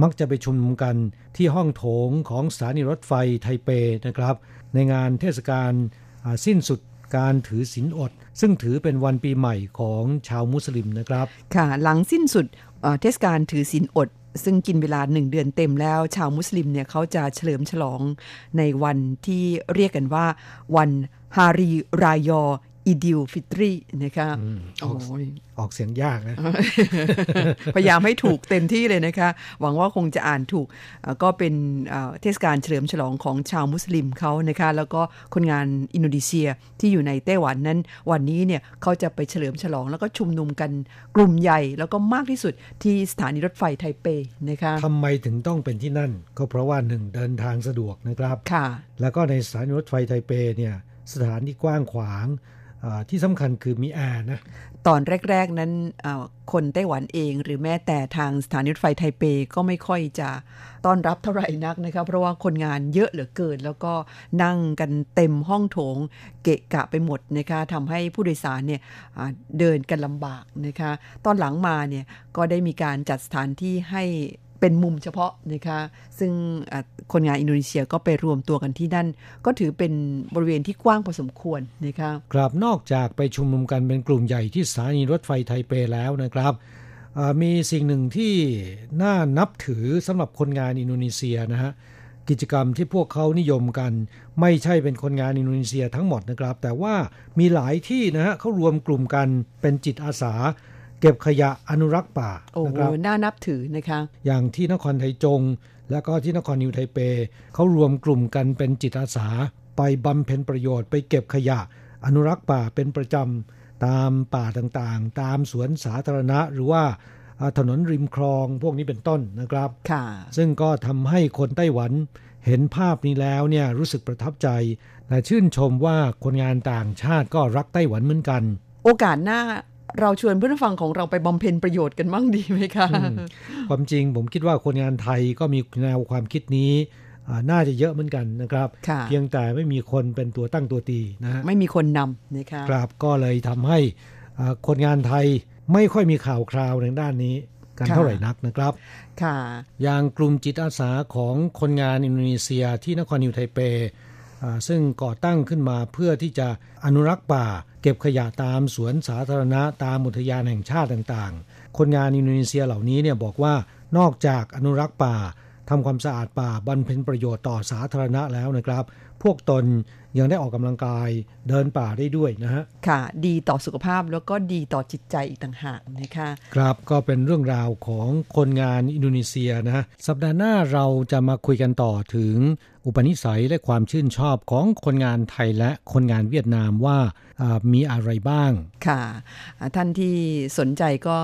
มักจะไปชุมนุมกันที่ห้องโถงของสถานีรถไฟไทเปนะครับ ในงานเทศกาลสิ้นสุดการถือศีลอด ซึ่งถือเป็นวันปีใหม่ของชาวมุสลิมนะครับ ค่ะ หลังสิ้นสุดเอ่อเทศกาลถือศีลอด ซึ่งกินเวลาหนึ่งเดือนเต็มแล้ว ชาวมุสลิมเนี่ยเขาจะเฉลิมฉลองในวันที่เรียกกันว่า วันฮารีรายอ อิดิลฟิตรีนะคะออกโอ้ยออกเสียงยากนะ พยายามให้ถูกเต็มที่เลยนะคะ หวังว่าคงจะอ่านถูกเอ่อก็เป็นเอ่อเทศกาลเฉลิมฉลองของชาวมุสลิมเขานะคะ แล้วก็คนงานอินโดนีเซียที่อยู่ในไต้หวันนั้น วันนี้เนี่ยเขาจะไปเฉลิมฉลองแล้วก็ชุมนุมกันกลุ่มใหญ่ แล้วก็มากที่สุดที่สถานีรถไฟไทเปนะคะทำไมถึงต้องเป็นที่นั่น ก็เพราะว่าหนึ่งเดินทางสะดวกนะครับค่ะ แล้วก็ในสถานีรถไฟไทเปเนี่ยสถานที่กว้างขวางอ่า ที่สำคัญคือมีแอร์นะ ตอนแรก ๆ นั้นคนไต้หวันเองหรือแม้แต่ทางสถานีรถไฟไทเปก็ไม่ค่อยจะต้อนรับเท่าไหร่นักนะคะเพราะว่าคนงานเยอะเหลือเกิน แล้วก็นั่งกันเต็มห้องโถง เกะกะไปหมดนะคะทำให้ผู้โดยสารเนี่ยเดินกันลำบากนะคะ ตอนหลังมาเนี่ยก็ได้มีการจัดสถานที่ให้ เป็นมุมเฉพาะนะคะซึ่งคนงานอินโดนีเซียก็ไปรวมตัวกันที่นั่น ก็ถือเป็นบริเวณที่กว้างพอสมควรนะคะกราบนอกจากไปชุมนุมกันเป็นกลุ่มใหญ่ที่สถานีรถไฟไทเปแล้วนะครับมีสิ่งหนึ่งที่น่านับถือสำหรับคนงานอินโดนีเซียนะฮะกิจกรรมที่พวกเขานิยมกัน ไม่ใช่เป็นคนงานอินโดนีเซียทั้งหมดนะครับ แต่ว่ามีหลายที่นะฮะเขารวมกลุ่มกันเป็นจิตอาสา เก็บขยะอนุรักษ์ป่าโอ้โหนะครับน่านับถือนะคะ อย่างที่นครไทจง และก็ที่นครนิวไทเปเขารวมกลุ่มกันเป็นจิตอาสา ไปบำเพ็ญประโยชน์ไปเก็บขยะ อนุรักษ์ป่าเป็นประจำตามป่าต่างๆ ตามสวนสาธารณะหรือว่าอ่าถนนริมคลองพวกนี้เป็นต้นนะครับค่ะซึ่งก็ทำให้คนไต้หวันเห็นภาพนี้แล้วเนี่ยรู้สึกประทับใจ และชื่นชมว่าคนงานต่างชาติก็รักไต้หวันเหมือนกัน โอกาสหน้า เราชวนเพื่อนฟังของเราไปบำเพ็ญประโยชน์กันบ้างดีไหมคะอืมความจริงผมคิดว่าคนงานไทยก็มีแนวความคิดนี้อ่าน่าจะเยอะเหมือนกันนะครับค่ะเพียงแต่ไม่มีคนเป็นตัวตั้งตัวตีนะฮะไม่มีคนนำนะคะครับก็เลยทำให้อ่าคนงานไทยไม่ค่อยมีข่าวคราวในด้านนี้กันค่ะเท่าไหร่นักนะครับ ค่ะ อย่างกลุ่มจิตอาสาของคนงานอินโดนีเซียที่นครนิวไทเปอ่า ซึ่งก่อตั้งขึ้นมาเพื่อที่จะอนุรักษ์ป่า เก็บขยะตามสวนสาธารณะตามอุทยานแห่งชาติต่างๆ คนงานอินโดนีเซียเหล่านี้เนี่ยบอกว่านอกจากอนุรักษ์ป่าทำความสะอาดป่าบรรเพ็ญประโยชน์ต่อสาธารณะแล้วนะครับ พวกตนยังได้ออกกำลังกายเดินป่าได้ด้วยนะฮะ ค่ะ ดีต่อสุขภาพแล้วก็ดีต่อจิตใจอีกต่างหากนะคะครับก็เป็นเรื่องราวของคนงานอินโดนีเซียนะฮะสัปดาห์หน้าเราจะมาคุยกันต่อถึง อุปนิสัยและความชื่นชอบของคนงานไทยและคนงานเวียดนามว่าอ่ามีอะไรบ้าง ค่ะอ่าท่านที่สนใจก็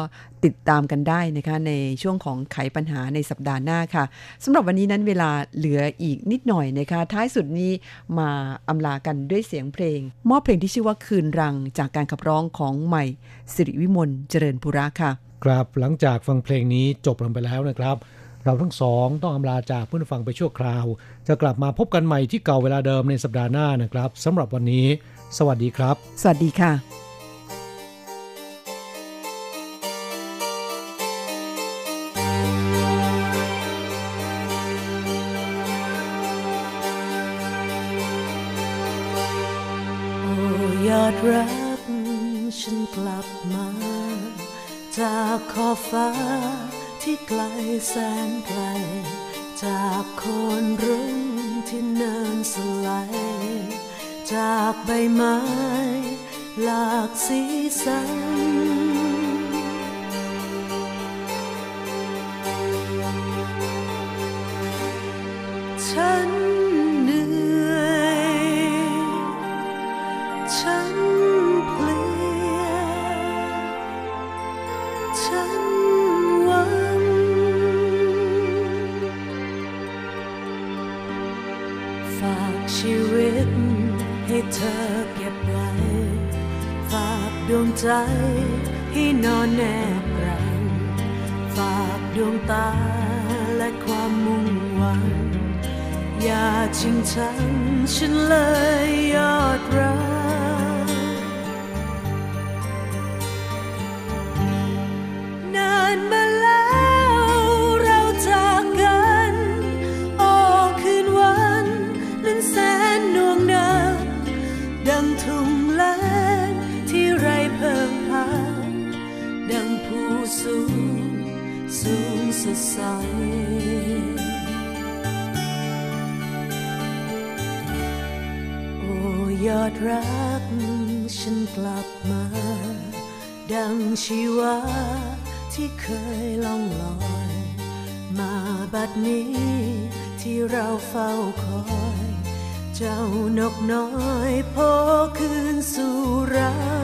ติดตามกันได้นะคะในช่วงของไขปัญหาในสัปดาห์หน้าค่ะสำหรับวันนี้นั้นเวลาเหลืออีกนิดหน่อยนะคะ ท้ายสุดนี้มาอำลากันด้วยเสียงเพลง มอบเพลงที่ชื่อว่าคืนรังจากการขับร้องของใหม่ สิริวิมลเจริญปุระค่ะ ครับหลังจากฟังเพลงนี้จบลงไปแล้วนะครับ เราทั้งสองต้องอำลาจากเพื่อนฟังไปชั่วคราว จะกลับมาพบกันใหม่ที่เก่าเวลาเดิมในสัปดาห์หน้านะครับสำหรับวันนี้ สวัสดีครับ สวัสดีค่ะโอ้ยอดรักฉันกลับมา จากขอบฟ้า ที่ไกลแสนไกล จากโคนรุ่งที่เนินสลายจากใบไม้ หลากสีสัน อย่างชังฉันเลย ยอดรักฉันกลับมา ดังชีวาที่เคยล่องลอย มาบัดนี้ที่เราเฝ้าคอย เจ้านกน้อยพอคืนสู่รัง